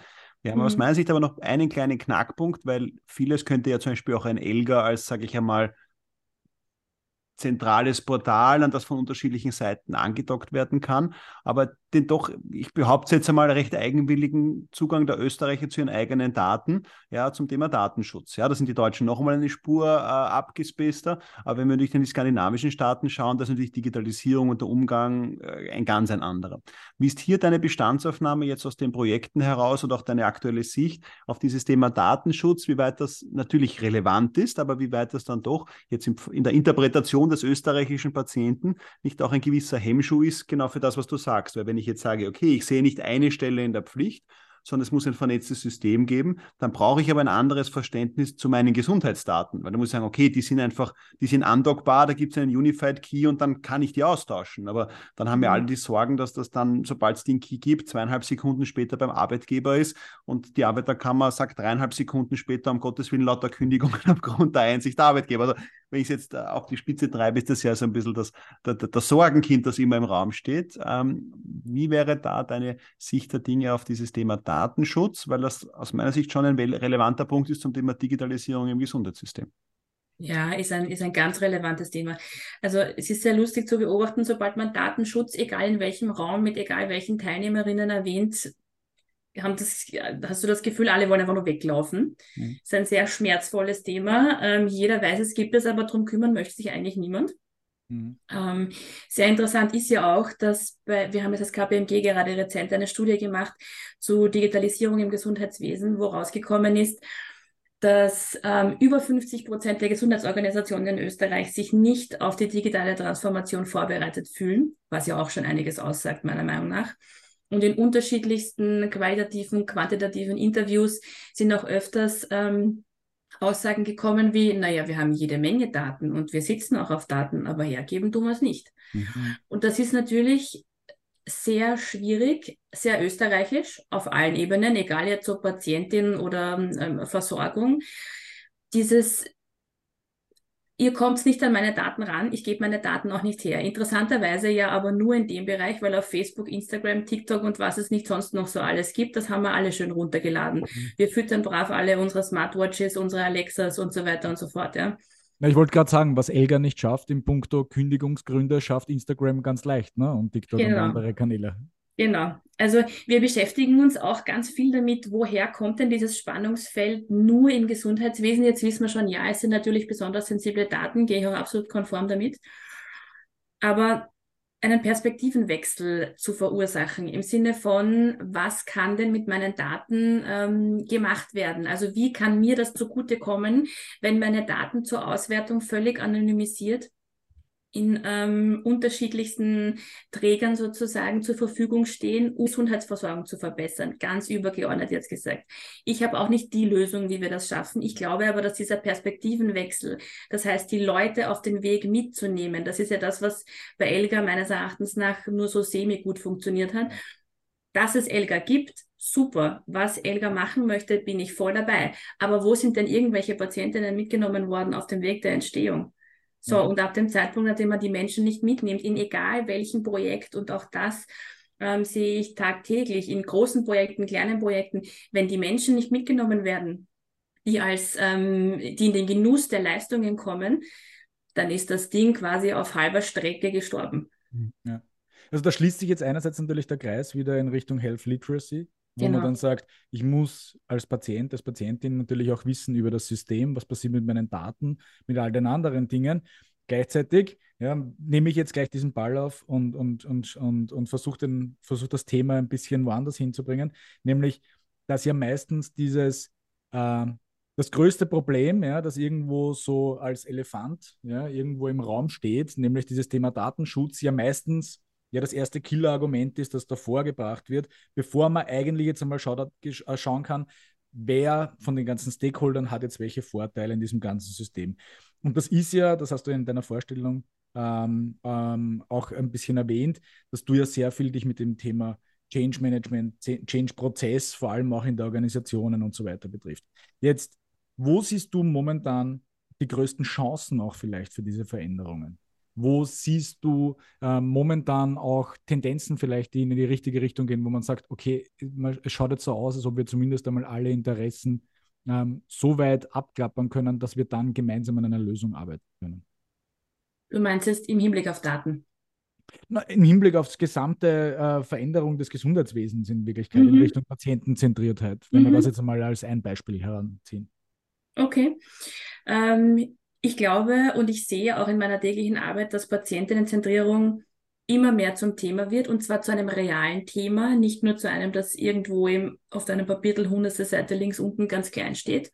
Wir haben mhm. aus meiner Sicht aber noch einen kleinen Knackpunkt, weil vieles könnte ja zum Beispiel auch ein Elga als, sage ich einmal, zentrales Portal, an das von unterschiedlichen Seiten angedockt werden kann. Aber den doch, ich behaupte jetzt einmal, recht eigenwilligen Zugang der Österreicher zu ihren eigenen Daten, ja, zum Thema Datenschutz. Ja, da sind die Deutschen noch einmal eine Spur äh, abgespaceder. Aber wenn wir durch die skandinavischen Staaten schauen, da ist natürlich Digitalisierung und der Umgang äh, ein ganz ein anderer. Wie ist hier deine Bestandsaufnahme jetzt aus den Projekten heraus und auch deine aktuelle Sicht auf dieses Thema Datenschutz, wie weit das natürlich relevant ist, aber wie weit das dann doch jetzt in, in der Interpretation des österreichischen Patienten nicht auch ein gewisser Hemmschuh ist, genau für das, was du sagst. Weil wenn ich jetzt sage, okay, ich sehe nicht eine Stelle in der Pflicht, sondern es muss ein vernetztes System geben. Dann brauche ich aber ein anderes Verständnis zu meinen Gesundheitsdaten, weil da muss ich sagen, okay, die sind einfach, die sind undockbar, da gibt es einen Unified Key und dann kann ich die austauschen. Aber dann haben wir mhm. alle die Sorgen, dass das dann, sobald es den Key gibt, zweieinhalb Sekunden später beim Arbeitgeber ist und die Arbeiterkammer sagt dreieinhalb Sekunden später, um Gottes Willen, lauter Kündigungen aufgrund der Einsicht der Arbeitgeber. Also wenn ich es jetzt äh, auf die Spitze treibe, ist das ja so ein bisschen das, das, das Sorgenkind, das immer im Raum steht. Ähm, wie wäre da deine Sicht der Dinge auf dieses Thema Datenschutz? Weil das aus meiner Sicht schon ein relevanter Punkt ist zum Thema Digitalisierung im Gesundheitssystem. Ja, ist ein, ist ein ganz relevantes Thema. Also es ist sehr lustig zu beobachten, sobald man Datenschutz, egal in welchem Raum, mit egal welchen Teilnehmerinnen erwähnt, haben das, hast du das Gefühl, alle wollen einfach nur weglaufen. Mhm. Das ist ein sehr schmerzvolles Thema. Ähm, jeder weiß, es gibt es, aber darum kümmern möchte sich eigentlich niemand. Mhm. Ähm, sehr interessant ist ja auch, dass bei, wir haben jetzt als KPMG gerade rezent eine Studie gemacht zu Digitalisierung im Gesundheitswesen, wo rausgekommen ist, dass ähm, über 50 Prozent der Gesundheitsorganisationen in Österreich sich nicht auf die digitale Transformation vorbereitet fühlen, was ja auch schon einiges aussagt, meiner Meinung nach. Und in unterschiedlichsten qualitativen, quantitativen Interviews sind auch öfters ähm, Aussagen gekommen wie, naja, wir haben jede Menge Daten und wir sitzen auch auf Daten, aber hergeben tun wir es nicht. Mhm. Und das ist natürlich sehr schwierig, sehr österreichisch auf allen Ebenen, egal jetzt ob Patientin oder ähm, Versorgung. Dieses ihr kommt nicht an meine Daten ran, ich gebe meine Daten auch nicht her. Interessanterweise ja aber nur in dem Bereich, weil auf Facebook, Instagram, TikTok und was es nicht sonst noch so alles gibt, das haben wir alle schön runtergeladen. Mhm. Wir füttern brav alle unsere Smartwatches, unsere Alexas und so weiter und so fort, ja. Na, ich wollte gerade sagen, was Elga nicht schafft im Punkto Kündigungsgründe, schafft Instagram ganz leicht, ne? Und TikTok genau. und andere Kanäle. Genau. Also wir beschäftigen uns auch ganz viel damit, woher kommt denn dieses Spannungsfeld nur im Gesundheitswesen. Jetzt wissen wir schon, ja, es sind natürlich besonders sensible Daten, gehe ich auch absolut konform damit. Aber einen Perspektivenwechsel zu verursachen im Sinne von, was kann denn mit meinen Daten ähm, gemacht werden? Also wie kann mir das zugutekommen, wenn meine Daten zur Auswertung völlig anonymisiert in ähm, unterschiedlichsten Trägern sozusagen zur Verfügung stehen, um Gesundheitsversorgung zu verbessern. Ganz übergeordnet jetzt gesagt. Ich habe auch nicht die Lösung, wie wir das schaffen. Ich glaube aber, dass dieser Perspektivenwechsel, das heißt, die Leute auf den Weg mitzunehmen, das ist ja das, was bei Elga meines Erachtens nach nur so semi gut funktioniert hat. Dass es Elga gibt, super. Was Elga machen möchte, bin ich voll dabei. Aber wo sind denn irgendwelche Patientinnen mitgenommen worden auf dem Weg der Entstehung? So, mhm. und ab dem Zeitpunkt, an dem man die Menschen nicht mitnimmt, in egal welchem Projekt, und auch das ähm, sehe ich tagtäglich in großen Projekten, kleinen Projekten, wenn die Menschen nicht mitgenommen werden, die als, ähm, die in den Genuss der Leistungen kommen, dann ist das Ding quasi auf halber Strecke gestorben. Mhm, ja. Also da schließt sich jetzt einerseits natürlich der Kreis wieder in Richtung Health Literacy, wo genau. man dann sagt, ich muss als Patient, als Patientin natürlich auch wissen über das System, was passiert mit meinen Daten, mit all den anderen Dingen. Gleichzeitig ja, nehme ich jetzt gleich diesen Ball auf und, und, und, und, und versuche versuch das Thema ein bisschen woanders hinzubringen, nämlich, dass ja meistens dieses, äh, das größte Problem, ja, das irgendwo so als Elefant ja, irgendwo im Raum steht, nämlich dieses Thema Datenschutz, ja meistens ja das erste Killer-Argument ist, das davor gebracht wird, bevor man eigentlich jetzt einmal schaut, äh, schauen kann, wer von den ganzen Stakeholdern hat jetzt welche Vorteile in diesem ganzen System. Und das ist ja, das hast du in deiner Vorstellung ähm, ähm, auch ein bisschen erwähnt, dass du ja sehr viel dich mit dem Thema Change Management, Change Prozess, vor allem auch in der Organisationen und so weiter betrifft. Jetzt Wo siehst du momentan die größten Chancen auch vielleicht für diese Veränderungen? Wo siehst du äh, momentan auch Tendenzen vielleicht, die in die richtige Richtung gehen, wo man sagt, okay, es schaut jetzt so aus, als ob wir zumindest einmal alle Interessen ähm, so weit abklappern können, dass wir dann gemeinsam an einer Lösung arbeiten können? Du meinst jetzt im Hinblick auf Daten? Na, Im Hinblick auf die gesamte äh, Veränderung des Gesundheitswesens in Wirklichkeit, mhm. in Richtung Patientenzentriertheit, wenn mhm. wir das jetzt einmal als ein Beispiel heranziehen. Okay. Ähm, ich glaube und ich sehe auch in meiner täglichen Arbeit, dass Patientinnenzentrierung immer mehr zum Thema wird und zwar zu einem realen Thema, nicht nur zu einem, das irgendwo im, auf deinem Papiertel hundertste Seite links unten ganz klein steht.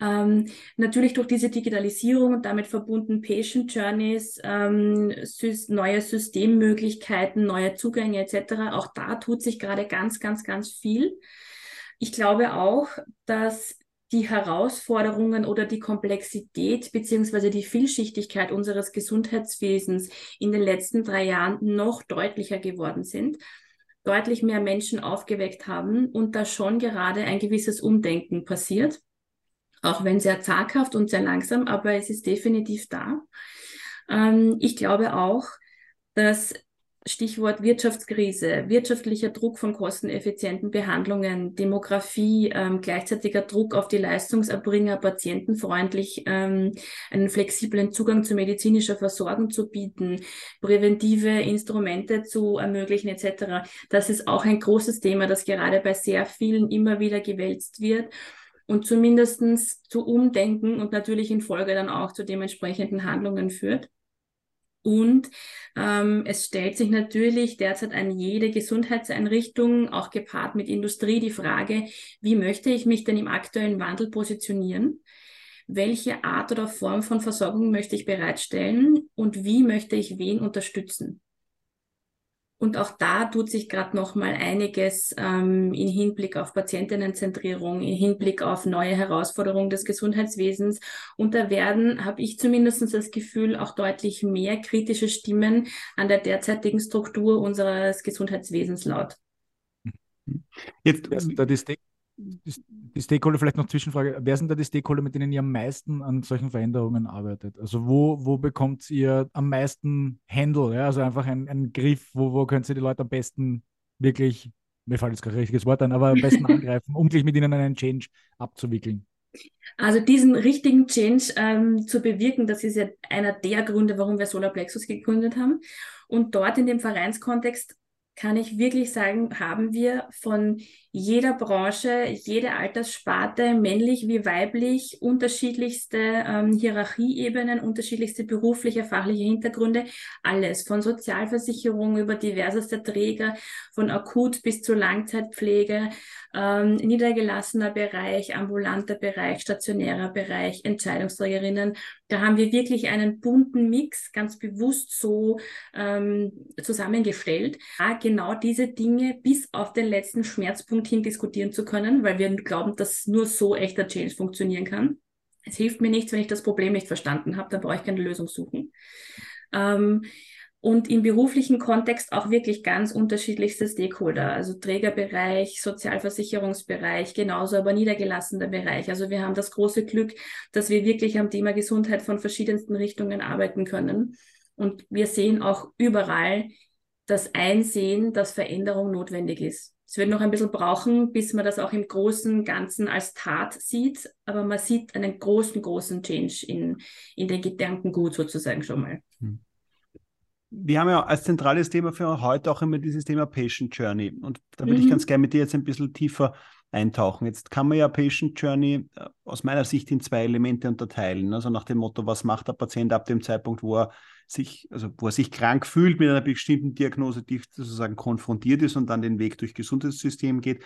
Ähm, natürlich durch diese Digitalisierung und damit verbunden Patient Journeys, ähm, neue Systemmöglichkeiten, neue Zugänge etc. Auch da tut sich gerade ganz, ganz, ganz viel. Ich glaube auch, dass die Herausforderungen oder die Komplexität beziehungsweise die Vielschichtigkeit unseres Gesundheitswesens in den letzten drei Jahren noch deutlicher geworden sind, deutlich mehr Menschen aufgeweckt haben und da schon gerade ein gewisses Umdenken passiert auch wenn sehr zaghaft und sehr langsam, aber es ist definitiv da. Ähm, ich glaube auch, dass Stichwort Wirtschaftskrise, wirtschaftlicher Druck von kosteneffizienten Behandlungen, Demografie, ähm, gleichzeitiger Druck auf die Leistungserbringer, patientenfreundlich ähm, einen flexiblen Zugang zu medizinischer Versorgung zu bieten, präventive Instrumente zu ermöglichen etc. Das ist auch ein großes Thema, das gerade bei sehr vielen immer wieder gewälzt wird und zumindestens zu Umdenken und natürlich in Folge dann auch zu dementsprechenden Handlungen führt. Und ähm, es stellt sich natürlich derzeit an jede Gesundheitseinrichtung, auch gepaart mit Industrie, die Frage, wie möchte ich mich denn im aktuellen Wandel positionieren? Welche Art oder Form von Versorgung möchte ich bereitstellen und wie möchte ich wen unterstützen? Und auch da tut sich gerade noch mal einiges ähm, in Hinblick auf Patientinnenzentrierung, in Hinblick auf neue Herausforderungen des Gesundheitswesens. Und da werden, habe ich zumindest das Gefühl, auch deutlich mehr kritische Stimmen an der derzeitigen Struktur unseres Gesundheitswesens laut. Jetzt, da die die Stakeholder, vielleicht noch Zwischenfrage, wer sind da die Stakeholder, mit denen ihr am meisten an solchen Veränderungen arbeitet? Also wo, wo bekommt ihr am meisten Handle, ja? also einfach einen Griff, wo, wo könnt ihr die Leute am besten wirklich, mir fällt jetzt kein richtiges Wort ein, aber am besten angreifen, um gleich mit ihnen einen Change abzuwickeln? Also diesen richtigen Change ähm, zu bewirken, das ist ja einer der Gründe, warum wir Solar Plexus gegründet haben. Und dort in dem Vereinskontext kann ich wirklich sagen, haben wir von jeder Branche, jede Alterssparte, männlich wie weiblich, unterschiedlichste ähm, Hierarchieebenen, unterschiedlichste berufliche, fachliche Hintergründe, alles. Von Sozialversicherung über diverseste Träger, von akut bis zu Langzeitpflege, ähm, niedergelassener Bereich, ambulanter Bereich, stationärer Bereich, Entscheidungsträgerinnen. Da haben wir wirklich einen bunten Mix ganz bewusst so ähm, zusammengestellt, genau diese Dinge bis auf den letzten Schmerzpunkt hin diskutieren zu können, weil wir glauben, dass nur so echter Change funktionieren kann. Es hilft mir nichts, wenn ich das Problem nicht verstanden habe, dann brauche ich keine Lösung suchen. Ähm, und im beruflichen Kontext auch wirklich ganz unterschiedlichste Stakeholder, also Trägerbereich, Sozialversicherungsbereich, genauso aber niedergelassener Bereich. Also wir haben das große Glück, dass wir wirklich am Thema Gesundheit von verschiedensten Richtungen arbeiten können. Und wir sehen auch überall das Einsehen, dass Veränderung notwendig ist. Es wird noch ein bisschen brauchen, bis man das auch im großen Ganzen als Tat sieht, aber man sieht einen großen, großen Change in, in den Gedankengut sozusagen schon mal. Hm wir haben ja als zentrales Thema für heute auch immer dieses Thema Patient Journey. Und da würde mhm. ich ganz gerne mit dir jetzt ein bisschen tiefer eintauchen. Jetzt kann man ja Patient Journey äh, aus meiner Sicht in zwei Elemente unterteilen. Also nach dem Motto, was macht der Patient ab dem Zeitpunkt, wo er sich, also wo er sich krank fühlt mit einer bestimmten Diagnose, die sozusagen konfrontiert ist und dann den Weg durch Gesundheitssystem geht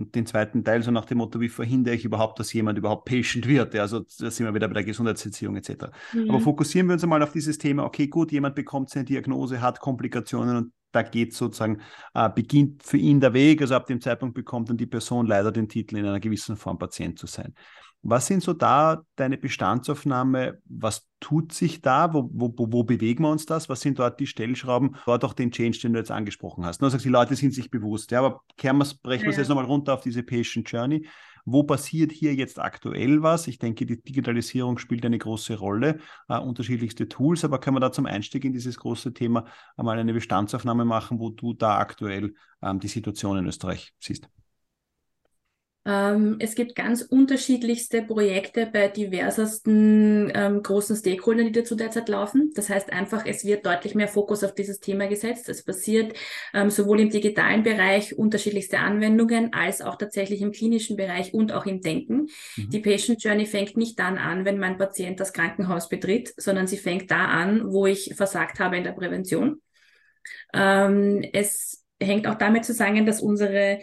und den zweiten Teil so nach dem Motto, wie verhindere ich überhaupt, dass jemand überhaupt Patient wird? Ja, also da sind wir wieder bei der Gesundheitserziehung etc. Mhm. Aber fokussieren wir uns einmal auf dieses Thema, okay, gut, jemand bekommt seine Diagnose, hat Komplikationen und da geht sozusagen, äh, beginnt für ihn der Weg, also ab dem Zeitpunkt bekommt dann die Person leider den Titel, in einer gewissen Form Patient zu sein. Was sind so da deine Bestandsaufnahme? Was tut sich da? Wo, wo, wo bewegen wir uns das? Was sind dort die Stellschrauben? Dort auch den Change, den du jetzt angesprochen hast. Du sagst, die Leute sind sich bewusst. Ja, aber brechen wir es ja. jetzt nochmal runter auf diese Patient Journey. Wo passiert hier jetzt aktuell was? Ich denke, die Digitalisierung spielt eine große Rolle, äh, unterschiedlichste Tools, aber können wir da zum Einstieg in dieses große Thema einmal eine Bestandsaufnahme machen, wo du da aktuell ähm, die Situation in Österreich siehst? Ähm, es gibt ganz unterschiedlichste Projekte bei diversesten ähm, großen Stakeholdern, die dazu derzeit laufen. Das heißt einfach, es wird deutlich mehr Fokus auf dieses Thema gesetzt. Es passiert ähm, sowohl im digitalen Bereich unterschiedlichste Anwendungen als auch tatsächlich im klinischen Bereich und auch im Denken. Mhm. Die Patient Journey fängt nicht dann an, wenn mein Patient das Krankenhaus betritt, sondern sie fängt da an, wo ich versagt habe in der Prävention. Ähm, es hängt auch damit zusammen, dass unsere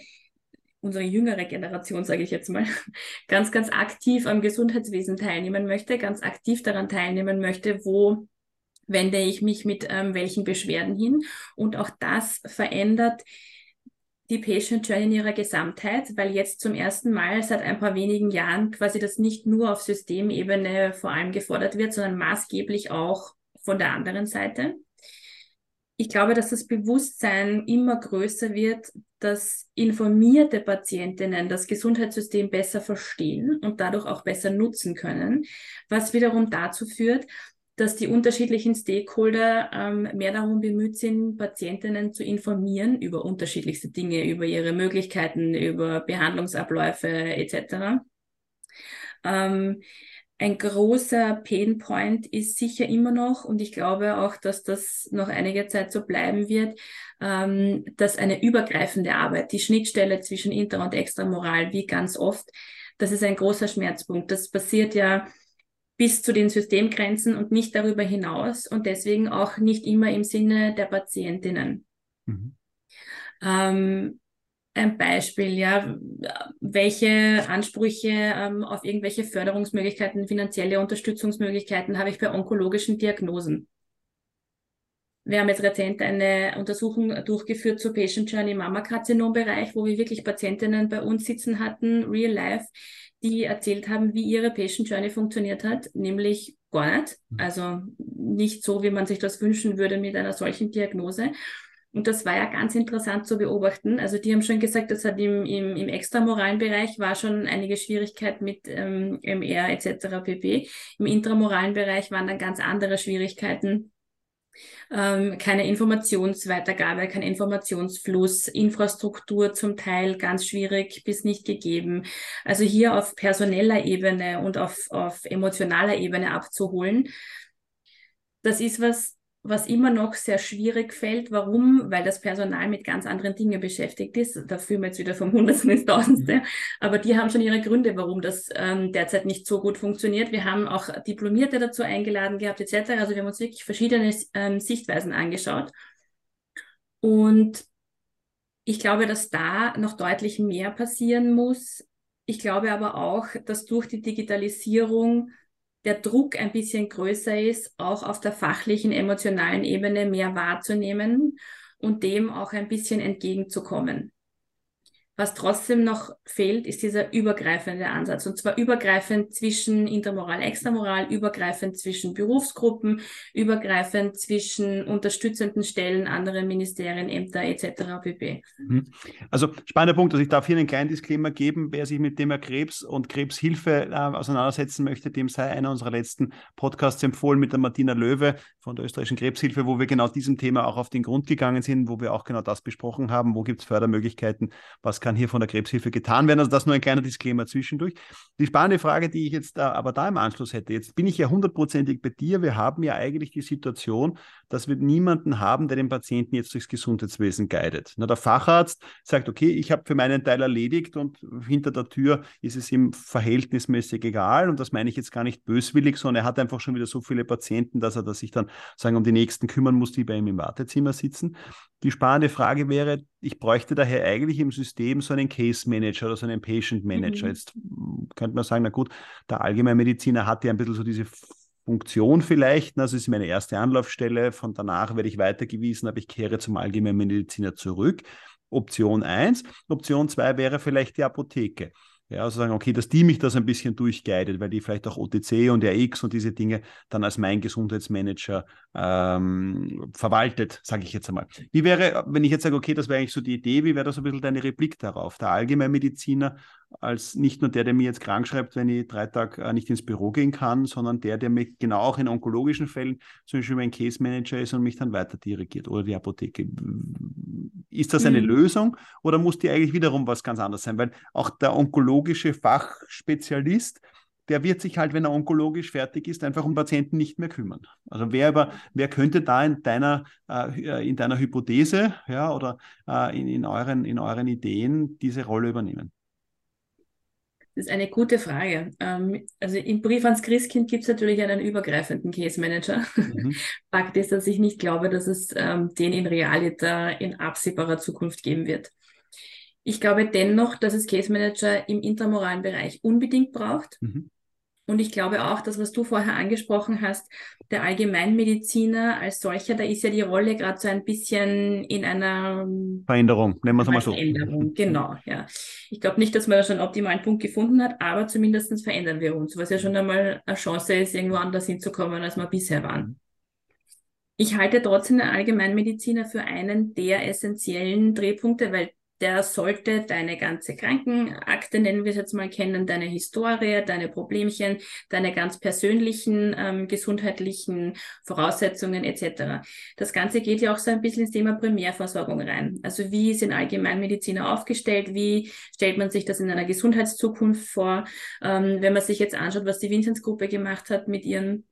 unsere jüngere Generation, sage ich jetzt mal, ganz, ganz aktiv am Gesundheitswesen teilnehmen möchte, ganz aktiv daran teilnehmen möchte, wo wende ich mich mit ähm, welchen Beschwerden hin. Und auch das verändert die Patient Journey in ihrer Gesamtheit, weil jetzt zum ersten Mal seit ein paar wenigen Jahren quasi das nicht nur auf Systemebene vor allem gefordert wird, sondern maßgeblich auch von der anderen Seite ich glaube, dass das Bewusstsein immer größer wird, dass informierte Patientinnen das Gesundheitssystem besser verstehen und dadurch auch besser nutzen können, was wiederum dazu führt, dass die unterschiedlichen Stakeholder ähm, mehr darum bemüht sind, Patientinnen zu informieren über unterschiedlichste Dinge, über ihre Möglichkeiten, über Behandlungsabläufe etc. Ähm, ein großer Painpoint ist sicher immer noch, und ich glaube auch, dass das noch einige Zeit so bleiben wird, ähm, dass eine übergreifende Arbeit, die Schnittstelle zwischen Inter- und Extramoral, wie ganz oft, das ist ein großer Schmerzpunkt. Das passiert ja bis zu den Systemgrenzen und nicht darüber hinaus und deswegen auch nicht immer im Sinne der Patientinnen. Mhm. Ähm, ein Beispiel, ja, welche Ansprüche ähm, auf irgendwelche Förderungsmöglichkeiten, finanzielle Unterstützungsmöglichkeiten habe ich bei onkologischen Diagnosen? Wir haben jetzt rezent eine Untersuchung durchgeführt zu Patient Journey Mammakarzinom-Bereich, wo wir wirklich Patientinnen bei uns sitzen hatten, real life, die erzählt haben, wie ihre Patient Journey funktioniert hat, nämlich gar nicht. Mhm. Also nicht so, wie man sich das wünschen würde mit einer solchen Diagnose. Und das war ja ganz interessant zu beobachten. Also die haben schon gesagt, das hat im, im, im extramoralen Bereich war schon einige Schwierigkeiten mit ähm, MR etc. pp. Im intramoralen Bereich waren dann ganz andere Schwierigkeiten. Ähm, keine Informationsweitergabe, kein Informationsfluss, Infrastruktur zum Teil ganz schwierig bis nicht gegeben. Also hier auf personeller Ebene und auf, auf emotionaler Ebene abzuholen. Das ist was, was immer noch sehr schwierig fällt. Warum? Weil das Personal mit ganz anderen Dingen beschäftigt ist. Da führen wir jetzt wieder vom Hundertsten ins Tausendste. Mhm. Aber die haben schon ihre Gründe, warum das ähm, derzeit nicht so gut funktioniert. Wir haben auch Diplomierte dazu eingeladen gehabt, etc. Also wir haben uns wirklich verschiedene ähm, Sichtweisen angeschaut. Und ich glaube, dass da noch deutlich mehr passieren muss. Ich glaube aber auch, dass durch die Digitalisierung der Druck ein bisschen größer ist, auch auf der fachlichen, emotionalen Ebene mehr wahrzunehmen und dem auch ein bisschen entgegenzukommen. Was trotzdem noch fehlt, ist dieser übergreifende Ansatz. Und zwar übergreifend zwischen Intermoral, Extramoral, übergreifend zwischen Berufsgruppen, übergreifend zwischen unterstützenden Stellen, anderen Ministerien, Ämter etc. pp. Mhm. Also spannender Punkt. Also ich darf hier einen kleinen Disclaimer geben. Wer sich mit dem Thema Krebs und Krebshilfe äh, auseinandersetzen möchte, dem sei einer unserer letzten Podcasts empfohlen mit der Martina Löwe von der österreichischen Krebshilfe, wo wir genau diesem Thema auch auf den Grund gegangen sind, wo wir auch genau das besprochen haben. Wo gibt es Fördermöglichkeiten? Was kann kann hier von der Krebshilfe getan werden. Also das nur ein kleiner Disclaimer zwischendurch. Die spannende Frage, die ich jetzt da, aber da im Anschluss hätte, jetzt bin ich ja hundertprozentig bei dir. Wir haben ja eigentlich die Situation, dass wir niemanden haben, der den Patienten jetzt durchs Gesundheitswesen guidet. Na, der Facharzt sagt, okay, ich habe für meinen Teil erledigt und hinter der Tür ist es ihm verhältnismäßig egal. Und das meine ich jetzt gar nicht böswillig, sondern er hat einfach schon wieder so viele Patienten, dass er sich dann sagen, um die nächsten kümmern muss, die bei ihm im Wartezimmer sitzen. Die spannende Frage wäre, ich bräuchte daher eigentlich im System so einen Case Manager oder so einen Patient Manager. Mhm. Jetzt hm, könnte man sagen, na gut, der Allgemeinmediziner hat ja ein bisschen so diese Funktion vielleicht. Das ist meine erste Anlaufstelle. Von danach werde ich weitergewiesen, aber ich kehre zum Allgemeinmediziner zurück. Option 1. Option 2 wäre vielleicht die Apotheke. Ja, also sagen, okay, dass die mich das ein bisschen durchguidet, weil die vielleicht auch OTC und RX und diese Dinge dann als mein Gesundheitsmanager ähm, verwaltet, sage ich jetzt einmal. Wie wäre, wenn ich jetzt sage, okay, das wäre eigentlich so die Idee, wie wäre das ein bisschen deine Replik darauf? Der Allgemeinmediziner als nicht nur der, der mir jetzt krank schreibt, wenn ich drei Tage äh, nicht ins Büro gehen kann, sondern der, der mir genau auch in onkologischen Fällen zum Beispiel mein Case Manager ist und mich dann weiter dirigiert oder die Apotheke. Ist das eine mhm. Lösung oder muss die eigentlich wiederum was ganz anderes sein? Weil auch der onkologische Fachspezialist, der wird sich halt, wenn er onkologisch fertig ist, einfach um Patienten nicht mehr kümmern. Also wer, über, wer könnte da in deiner, äh, in deiner Hypothese ja, oder äh, in, in, euren, in euren Ideen diese Rolle übernehmen? Das ist eine gute Frage. Ähm, also im Brief ans Christkind gibt es natürlich einen übergreifenden Case Manager. Mhm. Fakt ist, dass ich nicht glaube, dass es ähm, den in Realita in absehbarer Zukunft geben wird. Ich glaube dennoch, dass es Case Manager im intramoralen Bereich unbedingt braucht. Mhm. Und ich glaube auch, das, was du vorher angesprochen hast, der Allgemeinmediziner als solcher, da ist ja die Rolle gerade so ein bisschen in einer Veränderung, nennen wir es mal so. Veränderung, genau, ja. Ich glaube nicht, dass man da schon einen optimalen Punkt gefunden hat, aber zumindest verändern wir uns, was ja schon einmal eine Chance ist, irgendwo anders hinzukommen, als wir bisher waren. Ich halte trotzdem den Allgemeinmediziner für einen der essentiellen Drehpunkte, weil der sollte deine ganze Krankenakte, nennen wir es jetzt mal, kennen, deine Historie, deine Problemchen, deine ganz persönlichen ähm, gesundheitlichen Voraussetzungen etc. Das Ganze geht ja auch so ein bisschen ins Thema Primärversorgung rein. Also wie sind Allgemeinmediziner aufgestellt? Wie stellt man sich das in einer Gesundheitszukunft vor? Ähm, wenn man sich jetzt anschaut, was die Vinzenz-Gruppe gemacht hat mit ihren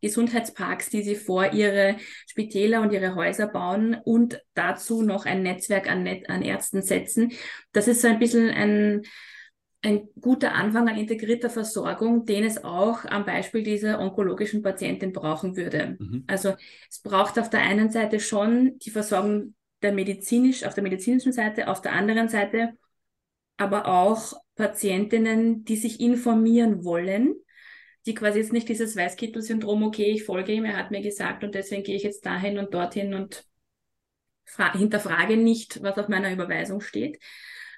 Gesundheitsparks, die sie vor ihre Spitäler und ihre Häuser bauen und dazu noch ein Netzwerk an, Net an Ärzten setzen. Das ist so ein bisschen ein, ein guter Anfang an integrierter Versorgung, den es auch am Beispiel dieser onkologischen Patientin brauchen würde. Mhm. Also es braucht auf der einen Seite schon die Versorgung der medizinisch, auf der medizinischen Seite, auf der anderen Seite aber auch Patientinnen, die sich informieren wollen die quasi jetzt nicht dieses Weißkittel-Syndrom, okay, ich folge ihm, er hat mir gesagt und deswegen gehe ich jetzt dahin und dorthin und hinterfrage nicht, was auf meiner Überweisung steht.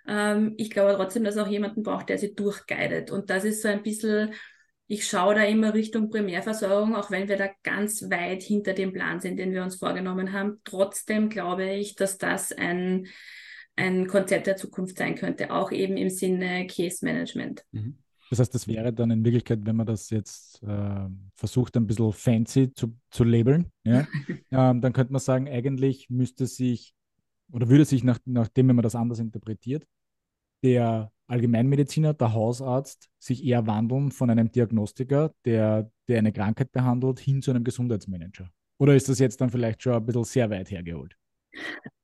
Ähm, ich glaube trotzdem, dass auch jemanden braucht, der sie durchguidet. Und das ist so ein bisschen, ich schaue da immer Richtung Primärversorgung, auch wenn wir da ganz weit hinter dem Plan sind, den wir uns vorgenommen haben. Trotzdem glaube ich, dass das ein, ein Konzept der Zukunft sein könnte, auch eben im Sinne Case Management. Mhm. Das heißt, das wäre dann in Wirklichkeit, wenn man das jetzt äh, versucht, ein bisschen fancy zu, zu labeln, ja, ähm, dann könnte man sagen, eigentlich müsste sich oder würde sich nach, nachdem, wenn man das anders interpretiert, der Allgemeinmediziner, der Hausarzt, sich eher wandeln von einem Diagnostiker, der, der eine Krankheit behandelt, hin zu einem Gesundheitsmanager. Oder ist das jetzt dann vielleicht schon ein bisschen sehr weit hergeholt?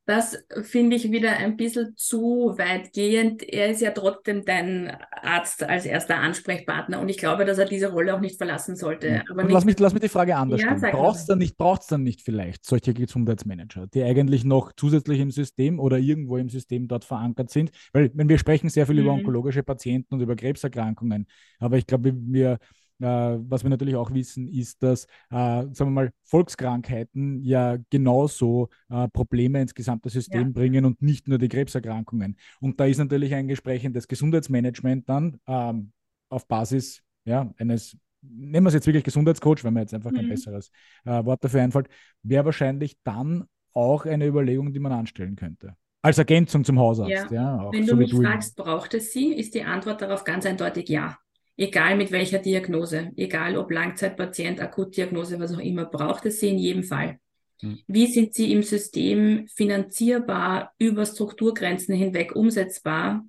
Das finde ich wieder ein bisschen zu weitgehend. Er ist ja trotzdem dein Arzt als erster Ansprechpartner und ich glaube, dass er diese Rolle auch nicht verlassen sollte. Aber lass, mich, lass mich die Frage anders ja, stellen. Braucht es dann, nicht, dann nicht vielleicht solche Gesundheitsmanager, die eigentlich noch zusätzlich im System oder irgendwo im System dort verankert sind? Weil wenn wir sprechen sehr viel mhm. über onkologische Patienten und über Krebserkrankungen, aber ich glaube, wir was wir natürlich auch wissen, ist, dass, äh, sagen wir mal, Volkskrankheiten ja genauso äh, Probleme ins gesamte System ja. bringen und nicht nur die Krebserkrankungen. Und da ist natürlich ein entsprechendes Gesundheitsmanagement dann ähm, auf Basis ja, eines nehmen wir es jetzt wirklich Gesundheitscoach, wenn mir jetzt einfach mhm. kein besseres äh, Wort dafür einfällt, wäre wahrscheinlich dann auch eine Überlegung, die man anstellen könnte. Als Ergänzung zum Hausarzt. Ja. ja wenn du so mich fragst, braucht es sie, ist die Antwort darauf ganz eindeutig ja egal mit welcher Diagnose, egal ob Langzeitpatient, Akutdiagnose, was auch immer, braucht es sie in jedem Fall. Hm. Wie sind sie im System finanzierbar, über Strukturgrenzen hinweg umsetzbar,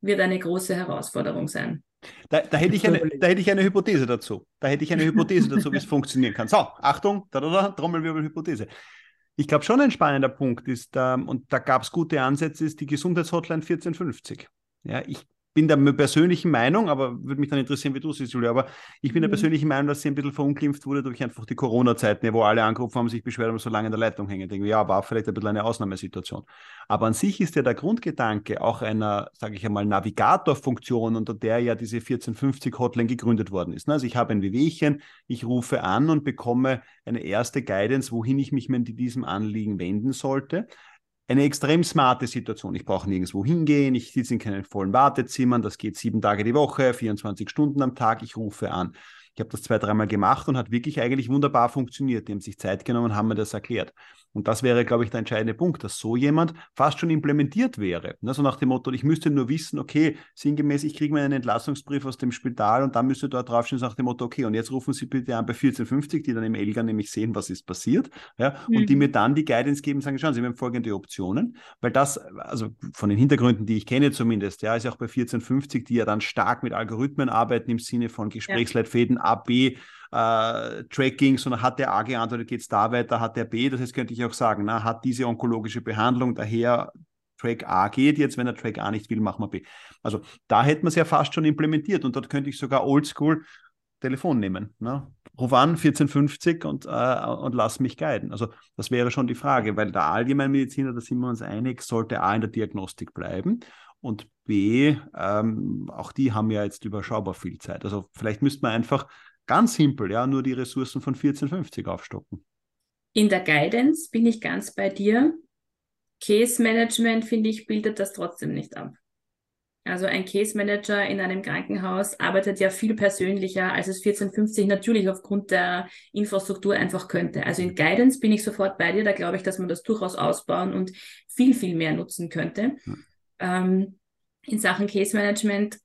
wird eine große Herausforderung sein. Da, da, hätte ich eine, da hätte ich eine Hypothese dazu. Da hätte ich eine Hypothese dazu, wie es funktionieren kann. So, Achtung, da, da, da, Trommelwirbel-Hypothese. Ich glaube schon ein spannender Punkt ist, ähm, und da gab es gute Ansätze, ist die Gesundheitshotline 1450. Ja, ich bin der persönlichen Meinung, aber würde mich dann interessieren, wie du siehst, Julia, aber ich bin mhm. der persönlichen Meinung, dass sie ein bisschen verunglimpft wurde durch einfach die Corona-Zeiten, wo alle angerufen haben, sich beschwert haben, so lange in der Leitung hängen. Denke, ja, war vielleicht ein bisschen eine Ausnahmesituation. Aber an sich ist ja der Grundgedanke auch einer, sage ich einmal, Navigatorfunktion, unter der ja diese 1450 Hotline gegründet worden ist. Also ich habe ein Wehwehchen, ich rufe an und bekomme eine erste Guidance, wohin ich mich mit diesem Anliegen wenden sollte eine extrem smarte Situation. Ich brauche nirgendwo hingehen, ich sitze in keinen vollen Wartezimmern, das geht sieben Tage die Woche, 24 Stunden am Tag, ich rufe an. Ich habe das zwei, dreimal gemacht und hat wirklich eigentlich wunderbar funktioniert. Die haben sich Zeit genommen und haben mir das erklärt. Und das wäre, glaube ich, der entscheidende Punkt, dass so jemand fast schon implementiert wäre. Also nach dem Motto, ich müsste nur wissen, okay, sinngemäß, ich kriege meinen Entlassungsbrief aus dem Spital und dann müsste dort draufstehen, nach dem Motto, okay, und jetzt rufen Sie bitte an bei 1450, die dann im Elga nämlich sehen, was ist passiert, ja, mhm. und die mhm. mir dann die Guidance geben, sagen, schauen Sie, wir haben folgende Optionen, weil das, also von den Hintergründen, die ich kenne zumindest, ja, ist ja auch bei 1450, die ja dann stark mit Algorithmen arbeiten im Sinne von Gesprächsleitfäden A, B, äh, Tracking, sondern hat der A geantwortet, geht es da weiter, hat der B, das heißt, könnte ich auch sagen, na, hat diese onkologische Behandlung, daher Track A geht jetzt, wenn er Track A nicht will, machen wir B. Also da hätte man es ja fast schon implementiert und dort könnte ich sogar oldschool Telefon nehmen. Ne? Ruf an 1450 und, äh, und lass mich guiden. Also das wäre schon die Frage, weil der Allgemeinmediziner, da sind wir uns einig, sollte A in der Diagnostik bleiben und B, ähm, auch die haben ja jetzt überschaubar viel Zeit. Also vielleicht müsste man einfach Ganz simpel, ja, nur die Ressourcen von 1450 aufstocken. In der Guidance bin ich ganz bei dir. Case Management, finde ich, bildet das trotzdem nicht ab. Also ein Case Manager in einem Krankenhaus arbeitet ja viel persönlicher, als es 1450 natürlich aufgrund der Infrastruktur einfach könnte. Also in Guidance bin ich sofort bei dir. Da glaube ich, dass man das durchaus ausbauen und viel, viel mehr nutzen könnte. Hm. Ähm, in Sachen Case Management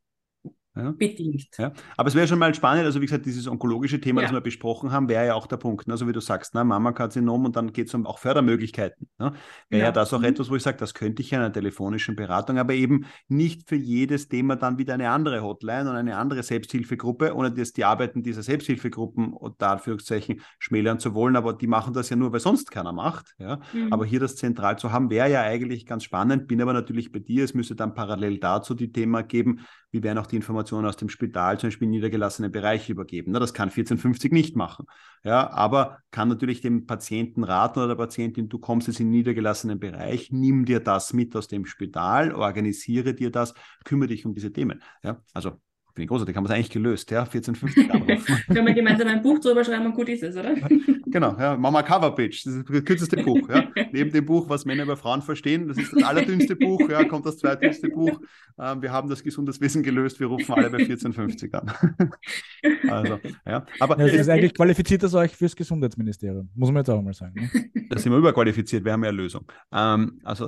ja. bedingt. Ja. Aber es wäre schon mal spannend, also wie gesagt, dieses onkologische Thema, ja. das wir besprochen haben, wäre ja auch der Punkt. Ne? Also wie du sagst, ne? Mama-Karzinom und dann geht es um auch Fördermöglichkeiten. Ne? Wäre ja. das auch mhm. etwas, wo ich sage, das könnte ich in einer telefonischen Beratung, aber eben nicht für jedes Thema dann wieder eine andere Hotline und eine andere Selbsthilfegruppe, ohne dass die Arbeiten dieser Selbsthilfegruppen da Anführungszeichen schmälern zu wollen, aber die machen das ja nur, weil sonst keiner macht. Ja? Mhm. Aber hier das zentral zu haben, wäre ja eigentlich ganz spannend, bin aber natürlich bei dir, es müsste dann parallel dazu die Thema geben, wie werden auch die Informationen aus dem Spital zum Beispiel in niedergelassene Bereiche übergeben. Das kann 1450 nicht machen. Ja, aber kann natürlich dem Patienten raten oder der Patientin, du kommst jetzt in den niedergelassenen Bereich, nimm dir das mit aus dem Spital, organisiere dir das, kümmere dich um diese Themen. Ja, also Finde ich großartig, haben wir es eigentlich gelöst, ja? 1450 anrufen. Können wir gemeinsam ein Buch drüber schreiben und gut ist es, oder? genau, ja, Mama Cover Pitch, das ist das kürzeste Buch, ja. Neben dem Buch, was Männer über Frauen verstehen, das ist das allerdünnste Buch, ja, kommt das zweitdünnste Buch. Ähm, wir haben das Gesundheitswesen gelöst, wir rufen alle bei 1450 an. also, ja. Aber ja, das ist eigentlich qualifiziert das euch fürs Gesundheitsministerium, muss man jetzt auch mal sagen. Ne? Da sind wir überqualifiziert, wir haben ja Lösung. Ähm, also.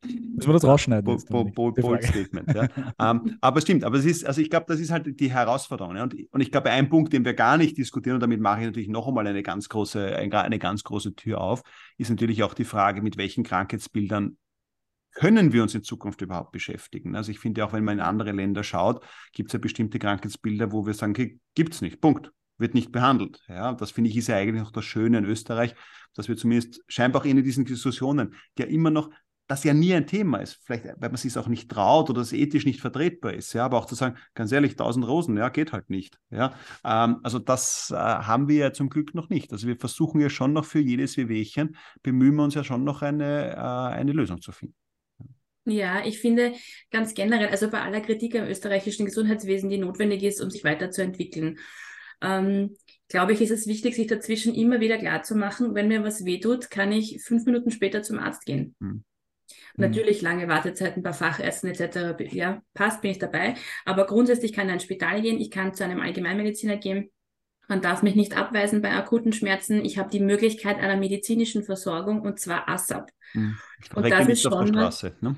Müssen wir das rausschneiden? Bo, bo, bold Statement, ja. ähm, aber es stimmt, aber es ist, also ich glaube, das ist halt die Herausforderung. Ja? Und, und ich glaube, ein Punkt, den wir gar nicht diskutieren, und damit mache ich natürlich noch einmal eine ganz große, eine ganz große Tür auf, ist natürlich auch die Frage, mit welchen Krankheitsbildern können wir uns in Zukunft überhaupt beschäftigen? Also ich finde auch, wenn man in andere Länder schaut, gibt es ja bestimmte Krankheitsbilder, wo wir sagen, gibt es nicht, Punkt, wird nicht behandelt. Ja, das finde ich ist ja eigentlich auch das Schöne in Österreich, dass wir zumindest scheinbar auch in diesen Diskussionen, ja immer noch das ja nie ein Thema ist. Vielleicht, weil man sich auch nicht traut oder es ethisch nicht vertretbar ist. Ja, aber auch zu sagen, ganz ehrlich, tausend Rosen, ja, geht halt nicht. Ja, ähm, also das äh, haben wir ja zum Glück noch nicht. Also wir versuchen ja schon noch für jedes Wehwehchen, bemühen wir uns ja schon noch eine, äh, eine Lösung zu finden. Ja, ich finde ganz generell, also bei aller Kritik am österreichischen Gesundheitswesen, die notwendig ist, um sich weiterzuentwickeln, ähm, glaube ich, ist es wichtig, sich dazwischen immer wieder klarzumachen, wenn mir was wehtut, kann ich fünf Minuten später zum Arzt gehen. Hm. Mhm. Natürlich lange Wartezeiten bei Fachärzten etc. Ja, passt, bin ich dabei. Aber grundsätzlich kann ich in ein Spital gehen, ich kann zu einem Allgemeinmediziner gehen. Man darf mich nicht abweisen bei akuten Schmerzen. Ich habe die Möglichkeit einer medizinischen Versorgung und zwar ASAP. Mhm. Und das ist schon. Auf der Straße, ne?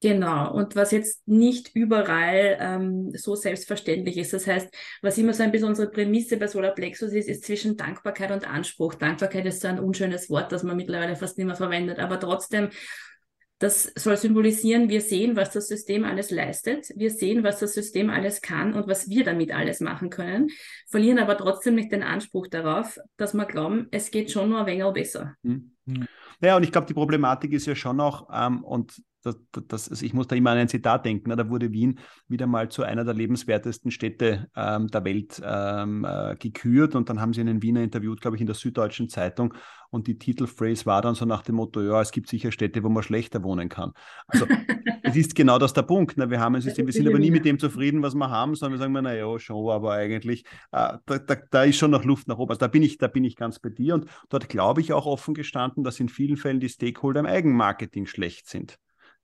Genau, und was jetzt nicht überall ähm, so selbstverständlich ist. Das heißt, was immer so ein bisschen unsere Prämisse bei Solar Plexus ist, ist zwischen Dankbarkeit und Anspruch. Dankbarkeit ist so ein unschönes Wort, das man mittlerweile fast nicht mehr verwendet, aber trotzdem das soll symbolisieren, wir sehen, was das System alles leistet, wir sehen, was das System alles kann und was wir damit alles machen können, verlieren aber trotzdem nicht den Anspruch darauf, dass wir glauben, es geht schon nur ein wenig besser. Mhm. Ja, und ich glaube, die Problematik ist ja schon auch, ähm, und das, das, also ich muss da immer an ein Zitat denken, ne? da wurde Wien wieder mal zu einer der lebenswertesten Städte ähm, der Welt ähm, äh, gekürt und dann haben sie einen Wiener interviewt, glaube ich, in der Süddeutschen Zeitung und die Titelphrase war dann so nach dem Motto, ja, es gibt sicher Städte, wo man schlechter wohnen kann. Also es ist genau das der Punkt. Ne? Wir haben ein System, wir sind aber nie mit dem zufrieden, was wir haben, sondern wir sagen, naja, schon, aber eigentlich, äh, da, da, da, ist schon noch Luft nach oben. Also da bin ich, da bin ich ganz bei dir und dort glaube ich auch offen gestanden, dass in vielen Fällen die Stakeholder im Eigenmarketing schlecht sind.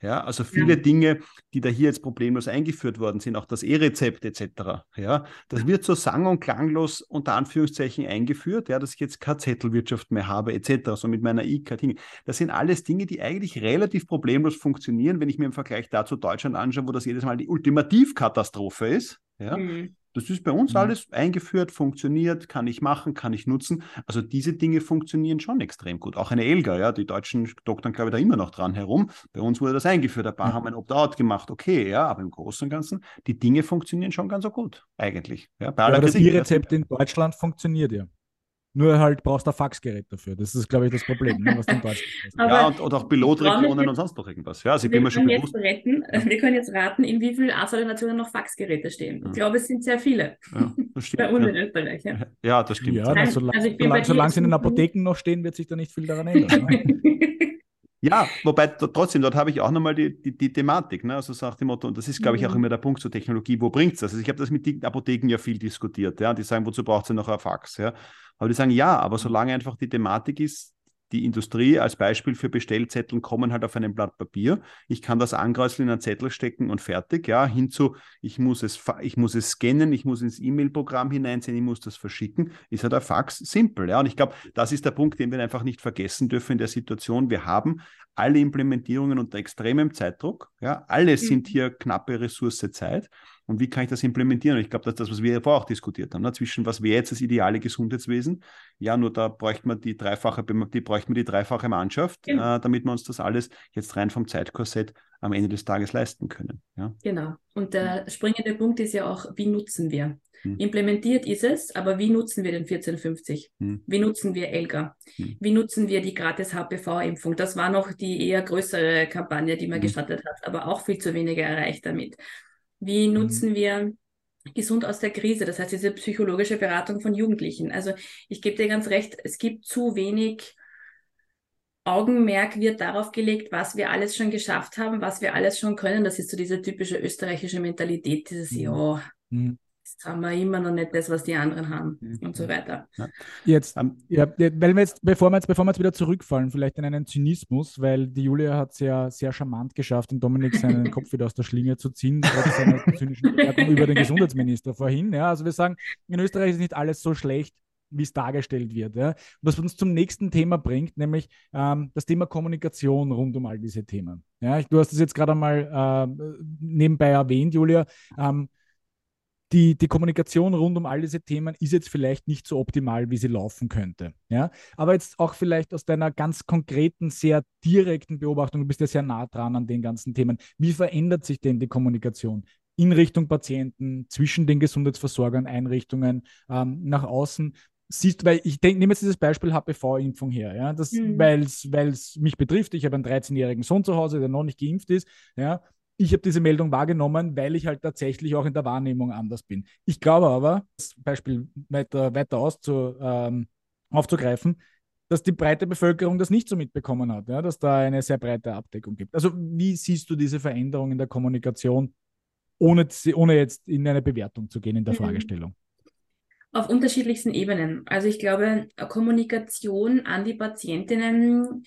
Ja, also viele ja. Dinge, die da hier jetzt problemlos eingeführt worden sind, auch das E-Rezept etc. Ja, das wird so sang- und klanglos unter Anführungszeichen eingeführt, ja, dass ich jetzt keine Zettelwirtschaft mehr habe etc. So mit meiner E-Card. Das sind alles Dinge, die eigentlich relativ problemlos funktionieren, wenn ich mir im Vergleich dazu Deutschland anschaue, wo das jedes Mal die Ultimativkatastrophe ist. Ja. Mhm. Das ist bei uns mhm. alles eingeführt, funktioniert, kann ich machen, kann ich nutzen. Also diese Dinge funktionieren schon extrem gut. Auch eine Elga, ja, die Deutschen doktern, glaube ich, da immer noch dran herum. Bei uns wurde das eingeführt, ein paar mhm. haben ein Opt-out gemacht, okay, ja, aber im Großen und Ganzen, die Dinge funktionieren schon ganz so gut, eigentlich. Ja, bei ja, das E-Rezept in Deutschland funktioniert ja. Nur halt brauchst du ein Faxgerät dafür. Das ist, glaube ich, das Problem, ne, was du in Deutschland Ja, und, und auch Pilotregionen und sonst noch irgendwas. Ja, also ich bin mir schon bewusst. Retten, ja. Wir können jetzt raten, in wie vielen Arztordinationen noch Faxgeräte stehen. Ja. Ich glaube, es sind sehr viele. Ja, das stimmt. Bei uns in Österreich. Ja. ja, das stimmt. Ja, Nein, solange, also solange, solange sie in den Apotheken noch stehen, wird sich da nicht viel daran ändern. Ja, wobei trotzdem, dort habe ich auch nochmal die, die, die Thematik, ne? also sagt dem Motto, und das ist, glaube ich, auch mhm. immer der Punkt zur Technologie, wo bringt es das? Also ich habe das mit den Apotheken ja viel diskutiert, ja, die sagen, wozu braucht sie noch ein Fax, ja, aber die sagen, ja, aber solange einfach die Thematik ist, die Industrie als Beispiel für Bestellzetteln kommen halt auf einem Blatt Papier. Ich kann das ankreuzeln in einen Zettel stecken und fertig. Ja, hinzu, ich muss es, ich muss es scannen, ich muss ins E-Mail-Programm hineinsehen, ich muss das verschicken. Ist halt ein Fax simpel. Ja, und ich glaube, das ist der Punkt, den wir einfach nicht vergessen dürfen in der Situation. Wir haben alle Implementierungen unter extremem Zeitdruck. Ja, alle mhm. sind hier knappe Ressource Zeit und wie kann ich das implementieren? Ich glaube, das ist das, was wir vorher auch diskutiert haben, ne? zwischen was wäre jetzt das ideale Gesundheitswesen. Ja, nur da bräuchte man die dreifache, die bräuchte man die dreifache Mannschaft, genau. äh, damit wir uns das alles jetzt rein vom Zeitkorsett am Ende des Tages leisten können. Ja? Genau. Und der springende Punkt ist ja auch, wie nutzen wir? Hm. Implementiert ist es, aber wie nutzen wir den 1450? Hm. Wie nutzen wir ELGA? Hm. Wie nutzen wir die gratis HPV-Impfung? Das war noch die eher größere Kampagne, die man hm. gestartet hat, aber auch viel zu wenige erreicht damit. Wie mhm. nutzen mhm. wir gesund aus der Krise? Das heißt, diese psychologische Beratung von Jugendlichen. Also ich gebe dir ganz recht, es gibt zu wenig Augenmerk wird darauf gelegt, was wir alles schon geschafft haben, was wir alles schon können. Das ist so diese typische österreichische Mentalität, dieses mhm. Ja, mhm jetzt haben wir immer noch nicht das, was die anderen haben mhm. und so weiter. Ja. Jetzt, um, ja, weil wir jetzt, bevor wir jetzt, bevor wir jetzt wieder zurückfallen, vielleicht in einen Zynismus, weil die Julia hat es ja sehr charmant geschafft, den Dominik seinen Kopf wieder aus der Schlinge zu ziehen, trotz seiner zynischen über den Gesundheitsminister vorhin. Ja, also wir sagen, in Österreich ist nicht alles so schlecht, wie es dargestellt wird. Ja. Was uns zum nächsten Thema bringt, nämlich ähm, das Thema Kommunikation rund um all diese Themen. Ja, du hast es jetzt gerade einmal äh, nebenbei erwähnt, Julia. Ähm, die, die Kommunikation rund um all diese Themen ist jetzt vielleicht nicht so optimal, wie sie laufen könnte. Ja? Aber jetzt auch vielleicht aus deiner ganz konkreten, sehr direkten Beobachtung, du bist ja sehr nah dran an den ganzen Themen. Wie verändert sich denn die Kommunikation? in Richtung Patienten, zwischen den Gesundheitsversorgern, Einrichtungen, ähm, nach außen siehst, weil ich denke, nehme jetzt dieses Beispiel HPV-Impfung her, ja, mhm. weil es mich betrifft. Ich habe einen 13-jährigen Sohn zu Hause, der noch nicht geimpft ist, ja, ich habe diese Meldung wahrgenommen, weil ich halt tatsächlich auch in der Wahrnehmung anders bin. Ich glaube aber, das Beispiel weiter, weiter auszu, ähm, aufzugreifen, dass die breite Bevölkerung das nicht so mitbekommen hat, ja, dass da eine sehr breite Abdeckung gibt. Also wie siehst du diese Veränderung in der Kommunikation, ohne, ohne jetzt in eine Bewertung zu gehen in der mhm. Fragestellung? Auf unterschiedlichsten Ebenen. Also ich glaube, Kommunikation an die Patientinnen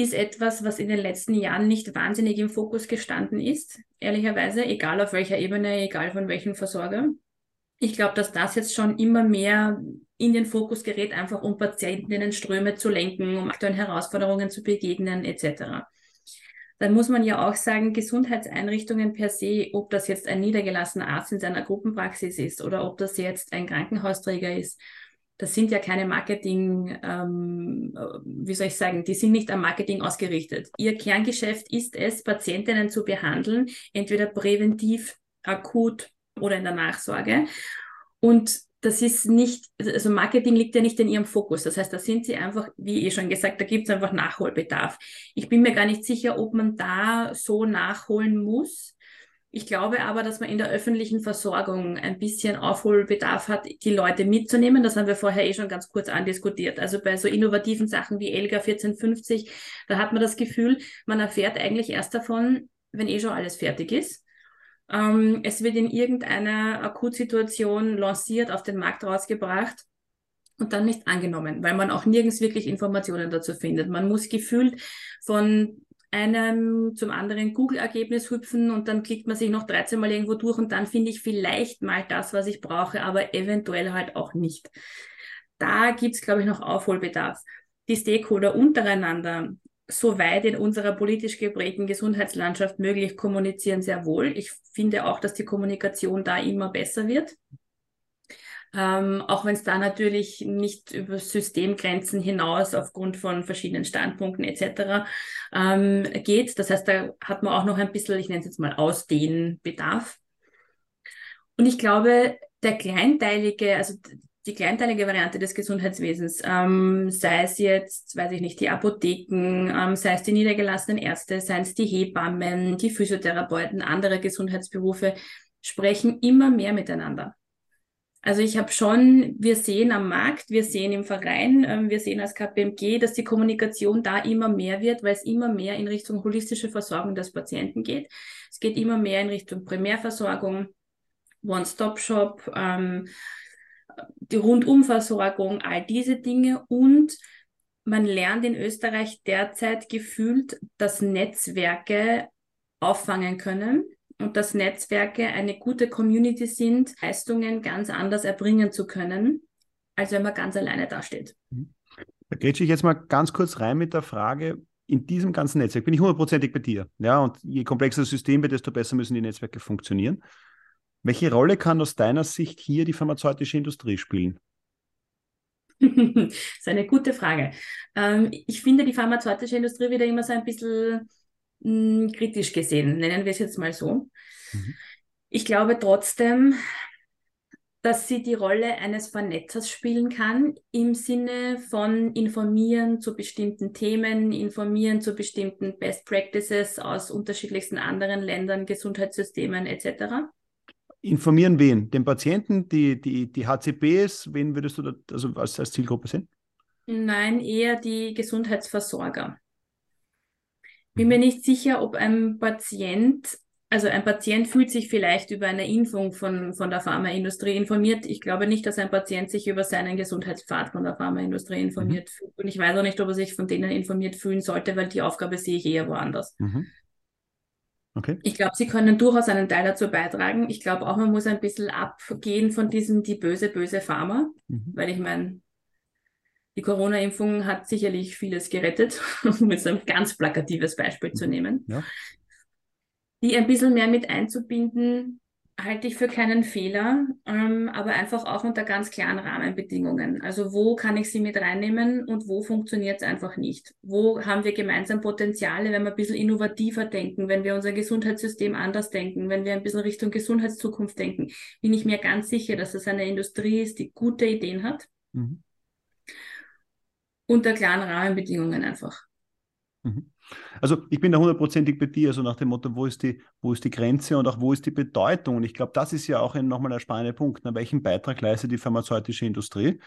ist etwas, was in den letzten Jahren nicht wahnsinnig im Fokus gestanden ist, ehrlicherweise, egal auf welcher Ebene, egal von welchem Versorger. Ich glaube, dass das jetzt schon immer mehr in den Fokus gerät, einfach um Patientinnenströme zu lenken, um aktuellen Herausforderungen zu begegnen, etc. Dann muss man ja auch sagen, Gesundheitseinrichtungen per se, ob das jetzt ein niedergelassener Arzt in seiner Gruppenpraxis ist oder ob das jetzt ein Krankenhausträger ist, das sind ja keine Marketing, ähm, wie soll ich sagen, die sind nicht am Marketing ausgerichtet. Ihr Kerngeschäft ist es, Patientinnen zu behandeln, entweder präventiv, akut oder in der Nachsorge. Und das ist nicht, also Marketing liegt ja nicht in ihrem Fokus. Das heißt, da sind sie einfach, wie eh schon gesagt, da gibt es einfach Nachholbedarf. Ich bin mir gar nicht sicher, ob man da so nachholen muss. Ich glaube aber, dass man in der öffentlichen Versorgung ein bisschen Aufholbedarf hat, die Leute mitzunehmen. Das haben wir vorher eh schon ganz kurz andiskutiert. Also bei so innovativen Sachen wie Elga 1450, da hat man das Gefühl, man erfährt eigentlich erst davon, wenn eh schon alles fertig ist. Ähm, es wird in irgendeiner Akutsituation lanciert, auf den Markt rausgebracht und dann nicht angenommen, weil man auch nirgends wirklich Informationen dazu findet. Man muss gefühlt von einem zum anderen Google-Ergebnis hüpfen und dann klickt man sich noch 13 Mal irgendwo durch und dann finde ich vielleicht mal das, was ich brauche, aber eventuell halt auch nicht. Da gibt es, glaube ich, noch Aufholbedarf. Die Stakeholder untereinander, soweit in unserer politisch geprägten Gesundheitslandschaft möglich, kommunizieren sehr wohl. Ich finde auch, dass die Kommunikation da immer besser wird. Ähm, auch wenn es da natürlich nicht über Systemgrenzen hinaus aufgrund von verschiedenen Standpunkten etc. Ähm, geht. Das heißt, da hat man auch noch ein bisschen, ich nenne es jetzt mal, Ausdehnbedarf. Und ich glaube, der kleinteilige, also die kleinteilige Variante des Gesundheitswesens, ähm, sei es jetzt, weiß ich nicht, die Apotheken, ähm, sei es die niedergelassenen Ärzte, seien es die Hebammen, die Physiotherapeuten, andere Gesundheitsberufe, sprechen immer mehr miteinander. Also ich habe schon, wir sehen am Markt, wir sehen im Verein, ähm, wir sehen als KPMG, dass die Kommunikation da immer mehr wird, weil es immer mehr in Richtung holistische Versorgung des Patienten geht. Es geht immer mehr in Richtung Primärversorgung, One-Stop-Shop, ähm, die Rundumversorgung, all diese Dinge und man lernt in Österreich derzeit gefühlt, dass Netzwerke auffangen können und dass Netzwerke eine gute Community sind, Leistungen ganz anders erbringen zu können, als wenn man ganz alleine dasteht. Da grätsche ich jetzt mal ganz kurz rein mit der Frage, in diesem ganzen Netzwerk bin ich hundertprozentig bei dir. Ja, und je komplexer das System wird, desto besser müssen die Netzwerke funktionieren. Welche Rolle kann aus deiner Sicht hier die pharmazeutische Industrie spielen? das ist eine gute Frage. Ähm, ich finde, die pharmazeutische Industrie wird ja immer so ein bisschen mh, hm, kritisch gesehen, nennen wir es jetzt mal so. Mhm. Ich glaube trotzdem, dass sie die Rolle eines Vernetzers spielen kann, im Sinne von informieren zu bestimmten Themen, informieren zu bestimmten Best Practices aus unterschiedlichsten anderen Ländern, Gesundheitssystemen etc. Informieren wen? Den Patienten, die, die, die HCPs? Wen würdest du da also als, als Zielgruppe sehen? Nein, eher die Gesundheitsversorger. Bin mir nicht sicher, ob ein Patient, also ein Patient fühlt sich vielleicht über eine Impfung von, von der Pharmaindustrie informiert. Ich glaube nicht, dass ein Patient sich über seinen Gesundheitspfad von der Pharmaindustrie informiert mhm. fühlt. Und ich weiß auch nicht, ob er sich von denen informiert fühlen sollte, weil die Aufgabe sehe ich eher woanders. Mhm. Okay. Ich glaube, sie können durchaus einen Teil dazu beitragen. Ich glaube auch, man muss ein bisschen abgehen von diesem die böse, böse Pharma, mhm. weil ich meine, die Corona-Impfung hat sicherlich vieles gerettet, um jetzt ein ganz plakatives Beispiel zu mhm. nehmen. Ja. Die ein bisschen mehr mit einzubinden, halte ich für keinen Fehler, ähm, aber einfach auch unter ganz klaren Rahmenbedingungen. Also wo kann ich sie mit reinnehmen und wo funktioniert es einfach nicht? Wo haben wir gemeinsam Potenziale, wenn wir ein bisschen innovativer denken, wenn wir unser Gesundheitssystem anders denken, wenn wir ein bisschen Richtung Gesundheitszukunft denken, bin ich mir ganz sicher, dass das eine Industrie ist, die gute Ideen hat. Mhm unter klaren Rahmenbedingungen einfach. Mhm. Also ich bin da hundertprozentig bei dir, also nach dem Motto, wo ist die, wo ist die Grenze und auch wo ist die Bedeutung? Und ich glaube, das ist ja auch nochmal der spannende Punkt. Ne? Welchen Beitrag leistet die pharmazeutische Industrie?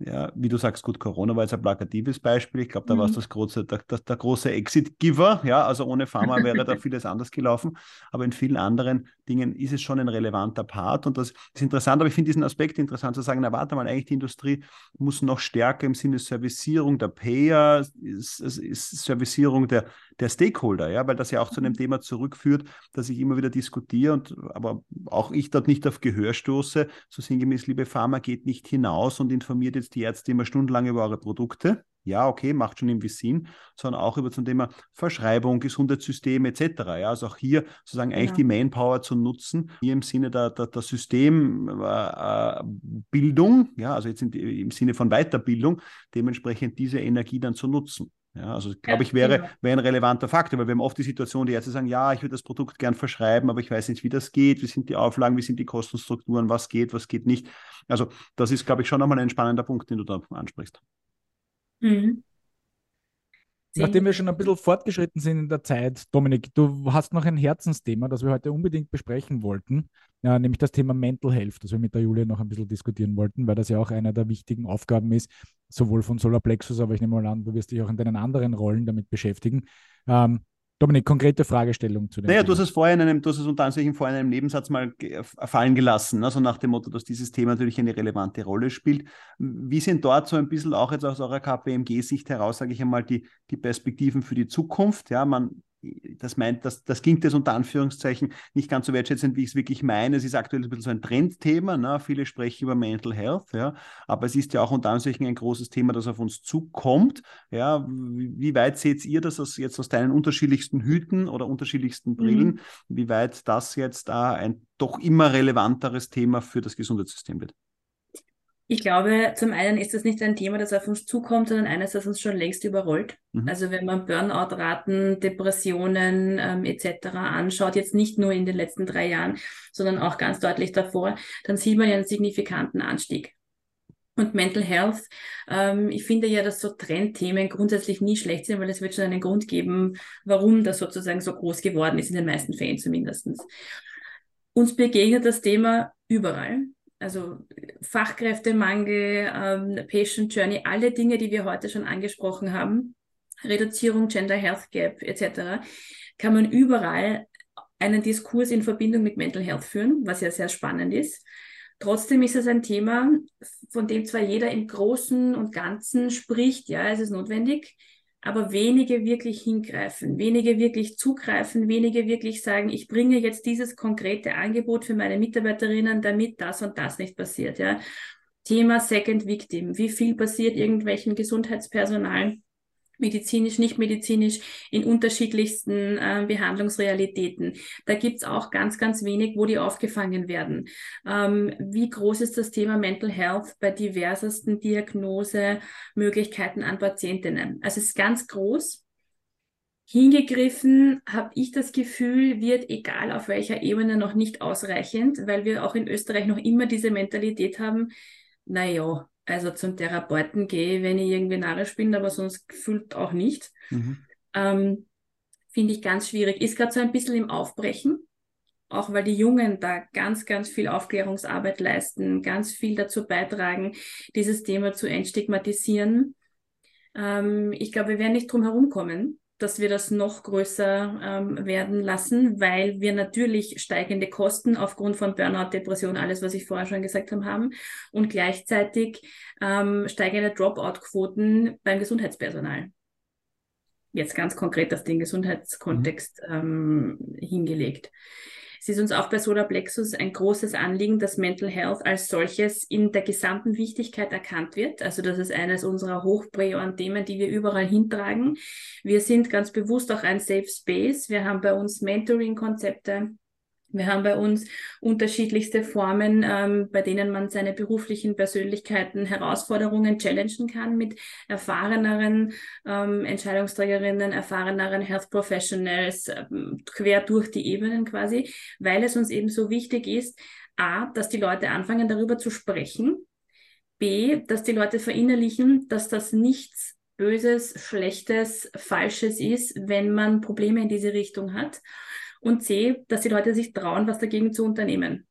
Ja, wie du sagst, gut, Corona war jetzt ein plakatives Beispiel. Ich glaube, da mhm. war es das große, der, der, der große Exit-Giver. Ja, also ohne Pharma wäre da vieles anders gelaufen. Aber in vielen anderen Dingen ist es schon ein relevanter Part. Und das ist interessant, aber ich finde diesen Aspekt interessant zu sagen, na warte mal, eigentlich die Industrie muss noch stärker im Sinne Servicierung der Payer, ist, ist Servicierung der, der Stakeholder, ja, weil das ja auch zu einem mhm. Thema zurückführt, das ich immer wieder diskutiere und aber auch ich dort nicht auf Gehör stoße. So sinngemäß, liebe Pharma, geht nicht hinaus und informiert jetzt die Ärzte immer stundenlang über eure Produkte. Ja, okay, macht schon irgendwie Sinn, sondern auch über zum Thema Verschreibung, Gesundheitssystem etc. Ja, also auch hier sozusagen eigentlich ja. die Manpower zu nutzen, hier im Sinne der, der, der Systembildung, äh, ja, also jetzt in, im Sinne von Weiterbildung, dementsprechend diese Energie dann zu nutzen. Ja, also glaube ich, wäre, genau. wäre ein relevanter Faktor, weil wir haben oft die Situation, die Ärzte sagen, ja, ich würde das Produkt gern verschreiben, aber ich weiß nicht, wie das geht, wie sind die Auflagen, wie sind die Kostenstrukturen, was geht, was geht nicht. Also das ist, glaube ich, schon nochmal ein spannender Punkt, den du da ansprichst. Mhm. Nachdem wir schon ein bisschen fortgeschritten sind in der Zeit, Dominik, du hast noch ein Herzensthema, das wir heute unbedingt besprechen wollten, ja, nämlich das Thema Mental Health, das wir mit der Julia noch ein bisschen diskutieren wollten, weil das ja auch einer der wichtigen Aufgaben ist, sowohl von Solarplexus, aber ich nehme mal an, du wirst dich auch in deinen anderen Rollen damit beschäftigen. Ähm, Dominik, konkrete Fragestellung zu dem. Naja, Thema. du hast es vorher in einem, du hast es unter anderem vorher in einem Nebensatz mal fallen gelassen, also nach dem Motto, dass dieses Thema natürlich eine relevante Rolle spielt. Wie sind dort so ein bisschen auch jetzt aus eurer KPMG-Sicht heraus, sage ich einmal, die, die Perspektiven für die Zukunft? Ja, man das meint, das, das klingt jetzt unter Anführungszeichen nicht ganz so wertschätzend, wie ich es wirklich meine. Es ist aktuell ein bisschen so ein Trendthema. Ne? Viele sprechen über Mental Health, ja, aber es ist ja auch unter Anführungszeichen ein großes Thema, das auf uns zukommt. Ja, wie weit seht ihr das aus, jetzt aus deinen unterschiedlichsten Hüten oder unterschiedlichsten Brillen? Mhm. Wie weit das jetzt äh, ein doch immer relevanteres Thema für das Gesundheitssystem wird? Ich glaube, zum einen ist das nicht ein Thema, das auf uns zukommt, sondern eines, das uns schon längst überrollt. Mhm. Also wenn man Burnout-Raten, Depressionen ähm, etc. anschaut, jetzt nicht nur in den letzten drei Jahren, sondern auch ganz deutlich davor, dann sieht man ja einen signifikanten Anstieg. Und Mental Health, ähm, ich finde ja, dass so Trendthemen grundsätzlich nie schlecht sind, weil es wird schon einen Grund geben, warum das sozusagen so groß geworden ist, in den meisten Fällen zumindest. Uns begegnet das Thema überall also Fachkräftemangel, ähm, Patient Journey, alle Dinge, die wir heute schon angesprochen haben, Reduzierung, Gender Health Gap etc., kann man überall einen Diskurs in Verbindung mit Mental Health führen, was ja sehr spannend ist. Trotzdem ist es ein Thema, von dem zwar jeder im Großen und Ganzen spricht, ja, es ist notwendig, aber wenige wirklich hingreifen, wenige wirklich zugreifen, wenige wirklich sagen, ich bringe jetzt dieses konkrete Angebot für meine Mitarbeiterinnen, damit das und das nicht passiert. Ja. Thema Second Victim. Wie viel passiert irgendwelchen Gesundheitspersonal? Medizinisch, nicht medizinisch, in unterschiedlichsten äh, Behandlungsrealitäten. Da gibt's auch ganz, ganz wenig, wo die aufgefangen werden. Ähm, wie groß ist das Thema Mental Health bei diversesten Diagnosemöglichkeiten an Patientinnen? Also es ist ganz groß. Hingegriffen, habe ich das Gefühl, wird egal auf welcher Ebene noch nicht ausreichend, weil wir auch in Österreich noch immer diese Mentalität haben, naja, also zum Therapeuten gehe, wenn ich irgendwie narrisch bin, aber sonst gefühlt auch nicht. Mhm. Ähm, Finde ich ganz schwierig. Ist gerade so ein bisschen im Aufbrechen, auch weil die Jungen da ganz, ganz viel Aufklärungsarbeit leisten, ganz viel dazu beitragen, dieses Thema zu entstigmatisieren. Ähm, ich glaube, wir werden nicht drum herum kommen, dass wir das noch größer ähm, werden lassen, weil wir natürlich steigende Kosten aufgrund von Burnout, Depression, alles, was ich vorher schon gesagt habe, haben und gleichzeitig ähm, steigende Dropout-Quoten beim Gesundheitspersonal. Jetzt ganz konkret auf den Gesundheitskontext mhm. ähm, hingelegt. Es ist uns auch bei Solar Plexus ein großes Anliegen, dass Mental Health als solches in der gesamten Wichtigkeit erkannt wird. Also das ist eines unserer hochprioren Themen, die wir überall hintragen. Wir sind ganz bewusst auch ein Safe Space. Wir haben bei uns Mentoring-Konzepte wir haben bei uns unterschiedlichste Formen, ähm, bei denen man seine beruflichen Persönlichkeiten, Herausforderungen challengen kann mit erfahreneren ähm, Entscheidungsträgerinnen, erfahreneren Health Professionals, ähm, quer durch die Ebenen quasi, weil es uns eben so wichtig ist, a, dass die Leute anfangen darüber zu sprechen, b, dass die Leute verinnerlichen, dass das nichts Böses, Schlechtes, Falsches ist, wenn man Probleme in diese Richtung hat und C, dass die Leute sich trauen, was dagegen zu unternehmen.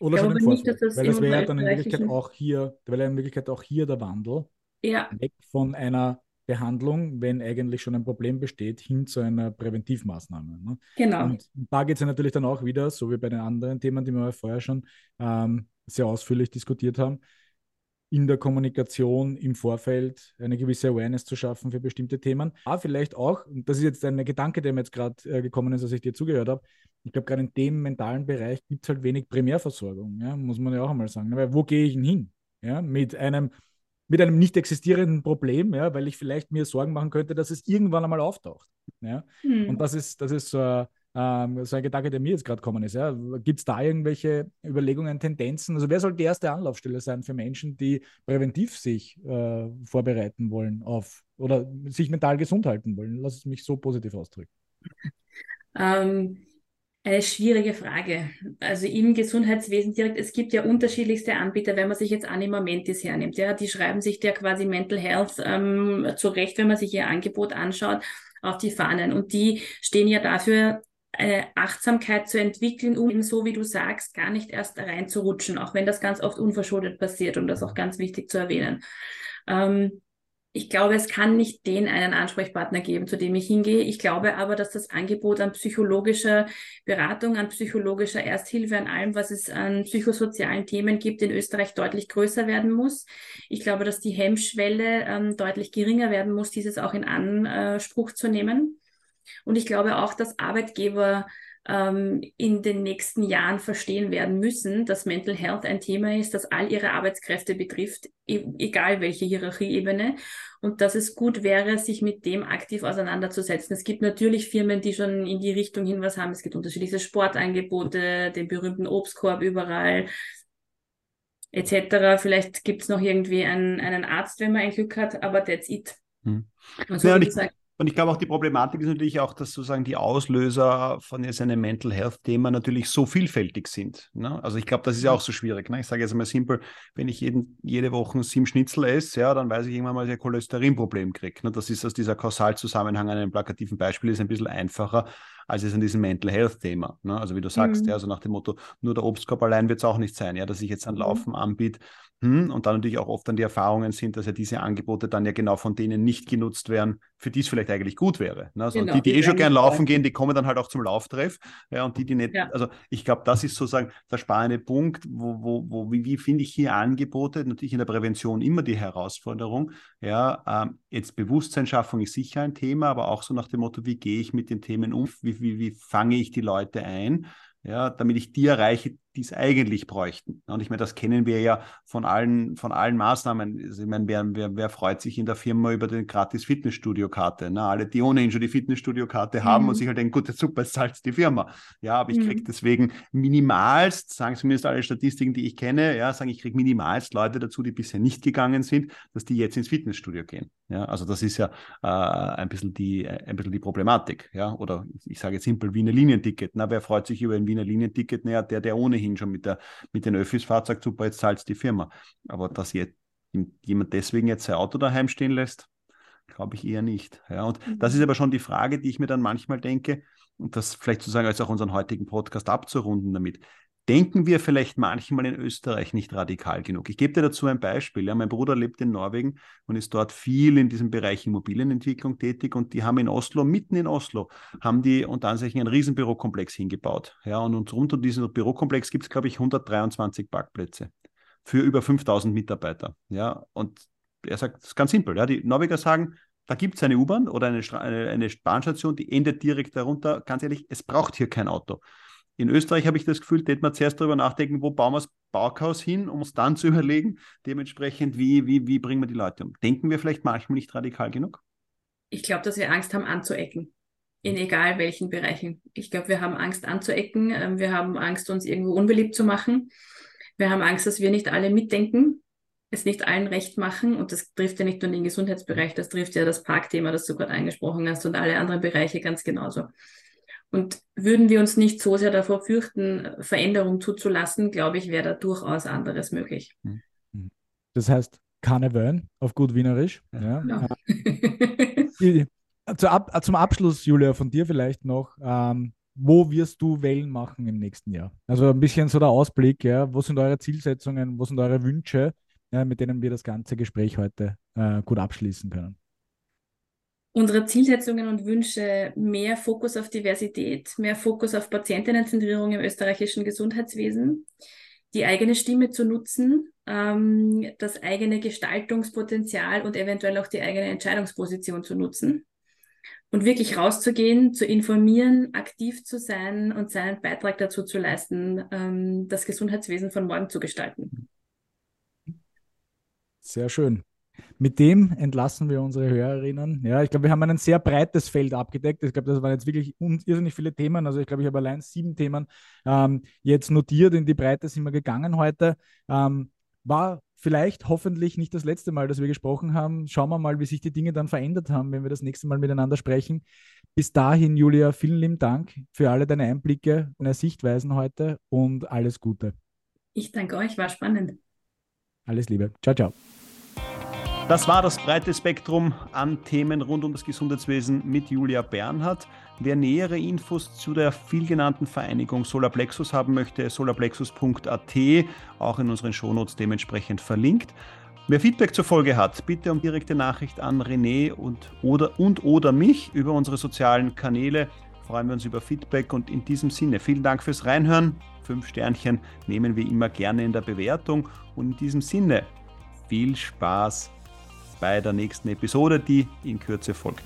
Oder schon im nicht, das weil das wäre dann in Wirklichkeit auch hier, weil in Wirklichkeit auch hier der Wandel ja. weg von einer Behandlung, wenn eigentlich schon ein Problem besteht, hin zu einer Präventivmaßnahme. Ne? Genau. Und da geht es ja natürlich dann auch wieder, so wie bei den anderen Themen, die wir vorher schon ähm, sehr ausführlich diskutiert haben, in der Kommunikation im Vorfeld eine gewisse Awareness zu schaffen für bestimmte Themen. Aber vielleicht auch, und das ist jetzt ein Gedanke, der mir jetzt gerade äh, gekommen ist, als ich dir zugehört habe, ich glaube, gerade in dem mentalen Bereich gibt es halt wenig Primärversorgung, ja, muss man ja auch einmal sagen. Weil wo gehe ich denn hin? Ja, mit einem mit einem nicht existierenden Problem, ja, weil ich vielleicht mir Sorgen machen könnte, dass es irgendwann einmal auftaucht. Ja? Mhm. Und das ist, das ist so ähm, so ein Gedanke, der mir jetzt gerade gekommen ist. Ja. Gibt es da irgendwelche Überlegungen, Tendenzen? Also wer soll die erste Anlaufstelle sein für Menschen, die präventiv sich äh, vorbereiten wollen auf oder sich mental gesund halten wollen? Lass es mich so positiv ausdrücken. Ähm, eine schwierige Frage. Also im Gesundheitswesen direkt, es gibt ja unterschiedlichste Anbieter, wenn man sich jetzt Animamentis hernimmt. Ja, die schreiben sich der quasi Mental Health ähm, zurecht, wenn man sich ihr Angebot anschaut, auf die Fahnen. Und die stehen ja dafür, eine Achtsamkeit zu entwickeln, um so wie du sagst, gar nicht erst reinzurutschen, auch wenn das ganz oft unverschuldet passiert und das auch ganz wichtig zu erwähnen. Ähm, ich glaube, es kann nicht den einen Ansprechpartner geben, zu dem ich hingehe. Ich glaube aber, dass das Angebot an psychologischer Beratung, an psychologischer Ersthilfe, an allem, was es an psychosozialen Themen gibt, in Österreich deutlich größer werden muss. Ich glaube, dass die Hemmschwelle ähm, deutlich geringer werden muss, dieses auch in Anspruch zu nehmen. Und ich glaube auch, dass Arbeitgeber ähm, in den nächsten Jahren verstehen werden müssen, dass Mental Health ein Thema ist, das all ihre Arbeitskräfte betrifft, e egal welche Hierarchieebene. Und dass es gut wäre, sich mit dem aktiv auseinanderzusetzen. Es gibt natürlich Firmen, die schon in die Richtung hin was haben. Es gibt unterschiedliche Sportangebote, den berühmten Obstkorb überall etc. Vielleicht gibt es noch irgendwie einen, einen Arzt, wenn man ein Glück hat, aber that's it. Hm. Also, ja, ich, und ich glaube auch, die Problematik ist natürlich auch, dass sozusagen die Auslöser von jetzt einem Mental Health-Thema natürlich so vielfältig sind. Ne? Also ich glaube, das ist ja auch so schwierig. Ne? Ich sage jetzt mal simpel, wenn ich jeden, jede Woche sieben Schnitzel esse, ja, dann weiß ich irgendwann mal, dass ich ein Cholesterinproblem kriege. Ne? Das ist aus dieser Kausalzusammenhang an einem plakativen Beispiel ist ein bisschen einfacher als es an diesem Mental Health-Thema. Ne? Also wie du sagst, mhm. ja, also nach dem Motto, nur der Obstkorb allein wird es auch nicht sein, ja, dass ich jetzt ein mhm. Laufen anbiete, hm, und dann natürlich auch oft dann die Erfahrungen sind, dass ja diese Angebote dann ja genau von denen nicht genutzt werden, für die es vielleicht eigentlich gut wäre. Ne? Also genau, die, die, die eh schon gern laufen gehen, die kommen dann halt auch zum Lauftreff. Ja, und die, die nicht, ja. also ich glaube, das ist sozusagen der spannende Punkt, wo, wo, wo wie, wie finde ich hier Angebote? Natürlich in der Prävention immer die Herausforderung. Ja, ähm, jetzt Bewusstseinsschaffung ist sicher ein Thema, aber auch so nach dem Motto, wie gehe ich mit den Themen um? Wie, wie, wie fange ich die Leute ein? Ja, damit ich die erreiche, die es eigentlich bräuchten. Und ich meine, das kennen wir ja von allen, von allen Maßnahmen. Also ich meine, wer, wer, wer freut sich in der Firma über die gratis Fitnessstudio-Karte? Ne? Alle, die ohnehin schon die Fitnessstudio-Karte mhm. haben und sich halt denken, gut, super, es zahlt die Firma. Ja, aber ich mhm. kriege deswegen minimalst, sagen zumindest alle Statistiken, die ich kenne, ja, sagen, ich kriege minimalst Leute dazu, die bisher nicht gegangen sind, dass die jetzt ins Fitnessstudio gehen. Ja, also das ist ja äh, ein, bisschen die, ein bisschen die Problematik. Ja, oder ich sage jetzt simpel Wiener Linienticket. Na, wer freut sich über ein Wiener Linienticket? Naja, der, der ohnehin ohnehin schon mit, der, mit den Öffis fahrt, sagt super, jetzt zahlt die Firma. Aber dass jetzt jemand deswegen jetzt sein Auto daheim stehen lässt, glaube ich eher nicht. Ja, und mhm. das ist aber schon die Frage, die ich mir dann manchmal denke, und das vielleicht sozusagen als auch unseren heutigen Podcast abzurunden damit denken wir vielleicht manchmal in Österreich nicht radikal genug. Ich gebe dir dazu ein Beispiel. Ja, mein Bruder lebt in Norwegen und ist dort viel in diesem Bereich Immobilienentwicklung tätig und die haben in Oslo, mitten in Oslo, haben die unter Anführungszeichen einen Riesenbürokomplex hingebaut. Ja, und rund um diesen Bürokomplex gibt es, glaube ich, 123 Parkplätze für über 5000 Mitarbeiter. Ja, und er sagt, es ist ganz simpel. Ja, die Norweger sagen, da gibt es eine U-Bahn oder eine, eine Bahnstation, die endet direkt darunter. Ganz ehrlich, es braucht hier kein Auto. In Österreich habe ich das Gefühl, hätte man zuerst darüber nachdenken, wo bauen wir das Baukhaus hin, um uns dann zu überlegen, dementsprechend, wie, wie, wie bringen wir die Leute um. Denken wir vielleicht manchmal nicht radikal genug? Ich glaube, dass wir Angst haben, anzuecken. In egal welchen Bereichen. Ich glaube, wir haben Angst anzuecken. Ähm, wir haben Angst, uns irgendwo unbeliebt zu machen. Wir haben Angst, dass wir nicht alle mitdenken, es nicht allen recht machen. Und das trifft ja nicht nur den Gesundheitsbereich, das trifft ja das Parkthema, das du gerade angesprochen hast und alle anderen Bereiche ganz genauso. Und würden wir uns nicht so sehr davor fürchten, Veränderung zuzulassen, glaube ich, wäre da durchaus anderes möglich. Hm. Hm. Das heißt, keine wählen, auf gut Wienerisch. Ja. ja. Zu ab, zum Abschluss, Julia, von dir vielleicht noch. Ähm, wo wirst du Wellen machen im nächsten Jahr? Also ein bisschen so der Ausblick, ja. Wo sind eure Zielsetzungen, wo sind eure Wünsche, ja, mit denen wir das ganze Gespräch heute äh, gut abschließen können? Unsere Zielsetzungen und Wünsche mehr Fokus auf Diversität, mehr Fokus auf Patientinnenzentrierung im österreichischen Gesundheitswesen, die eigene Stimme zu nutzen, ähm, das eigene Gestaltungspotenzial und eventuell auch die eigene Entscheidungsposition zu nutzen und wirklich rauszugehen, zu informieren, aktiv zu sein und seinen Beitrag dazu zu leisten, ähm, das Gesundheitswesen von morgen zu gestalten. Sehr schön. Mit dem entlassen wir unsere Hörerinnen. Ja, ich glaube, wir haben ein sehr breites Feld abgedeckt. Ich glaube, das waren jetzt wirklich irrsinnig viele Themen. Also ich glaube, ich habe allein sieben Themen ähm, jetzt notiert. In die Breite sind wir gegangen heute. Ähm, war vielleicht hoffentlich nicht das letzte Mal, dass wir gesprochen haben. Schauen wir mal, wie sich die Dinge dann verändert haben, wenn wir das nächste Mal miteinander sprechen. Bis dahin, Julia, vielen lieben Dank für alle deine Einblicke, deine Sichtweisen heute und alles Gute. Ich danke euch, war spannend. Alles Liebe. Ciao, ciao. Das war das breite Spektrum an Themen rund um das Gesundheitswesen mit Julia Bernhardt. Wer nähere Infos zu der vielgenannten Vereinigung Solarplexus haben möchte, solarplexus.at, auch in unseren Shownotes dementsprechend verlinkt. Wer Feedback zur Folge hat, bitte um direkte Nachricht an René und oder, und oder mich über unsere sozialen Kanäle. Freuen wir uns über Feedback und in diesem Sinne vielen Dank fürs Reinhören. Fünf Sternchen nehmen wir immer gerne in der Bewertung und in diesem Sinne viel Spaß bei der nächsten Episode, die in Kürze folgt.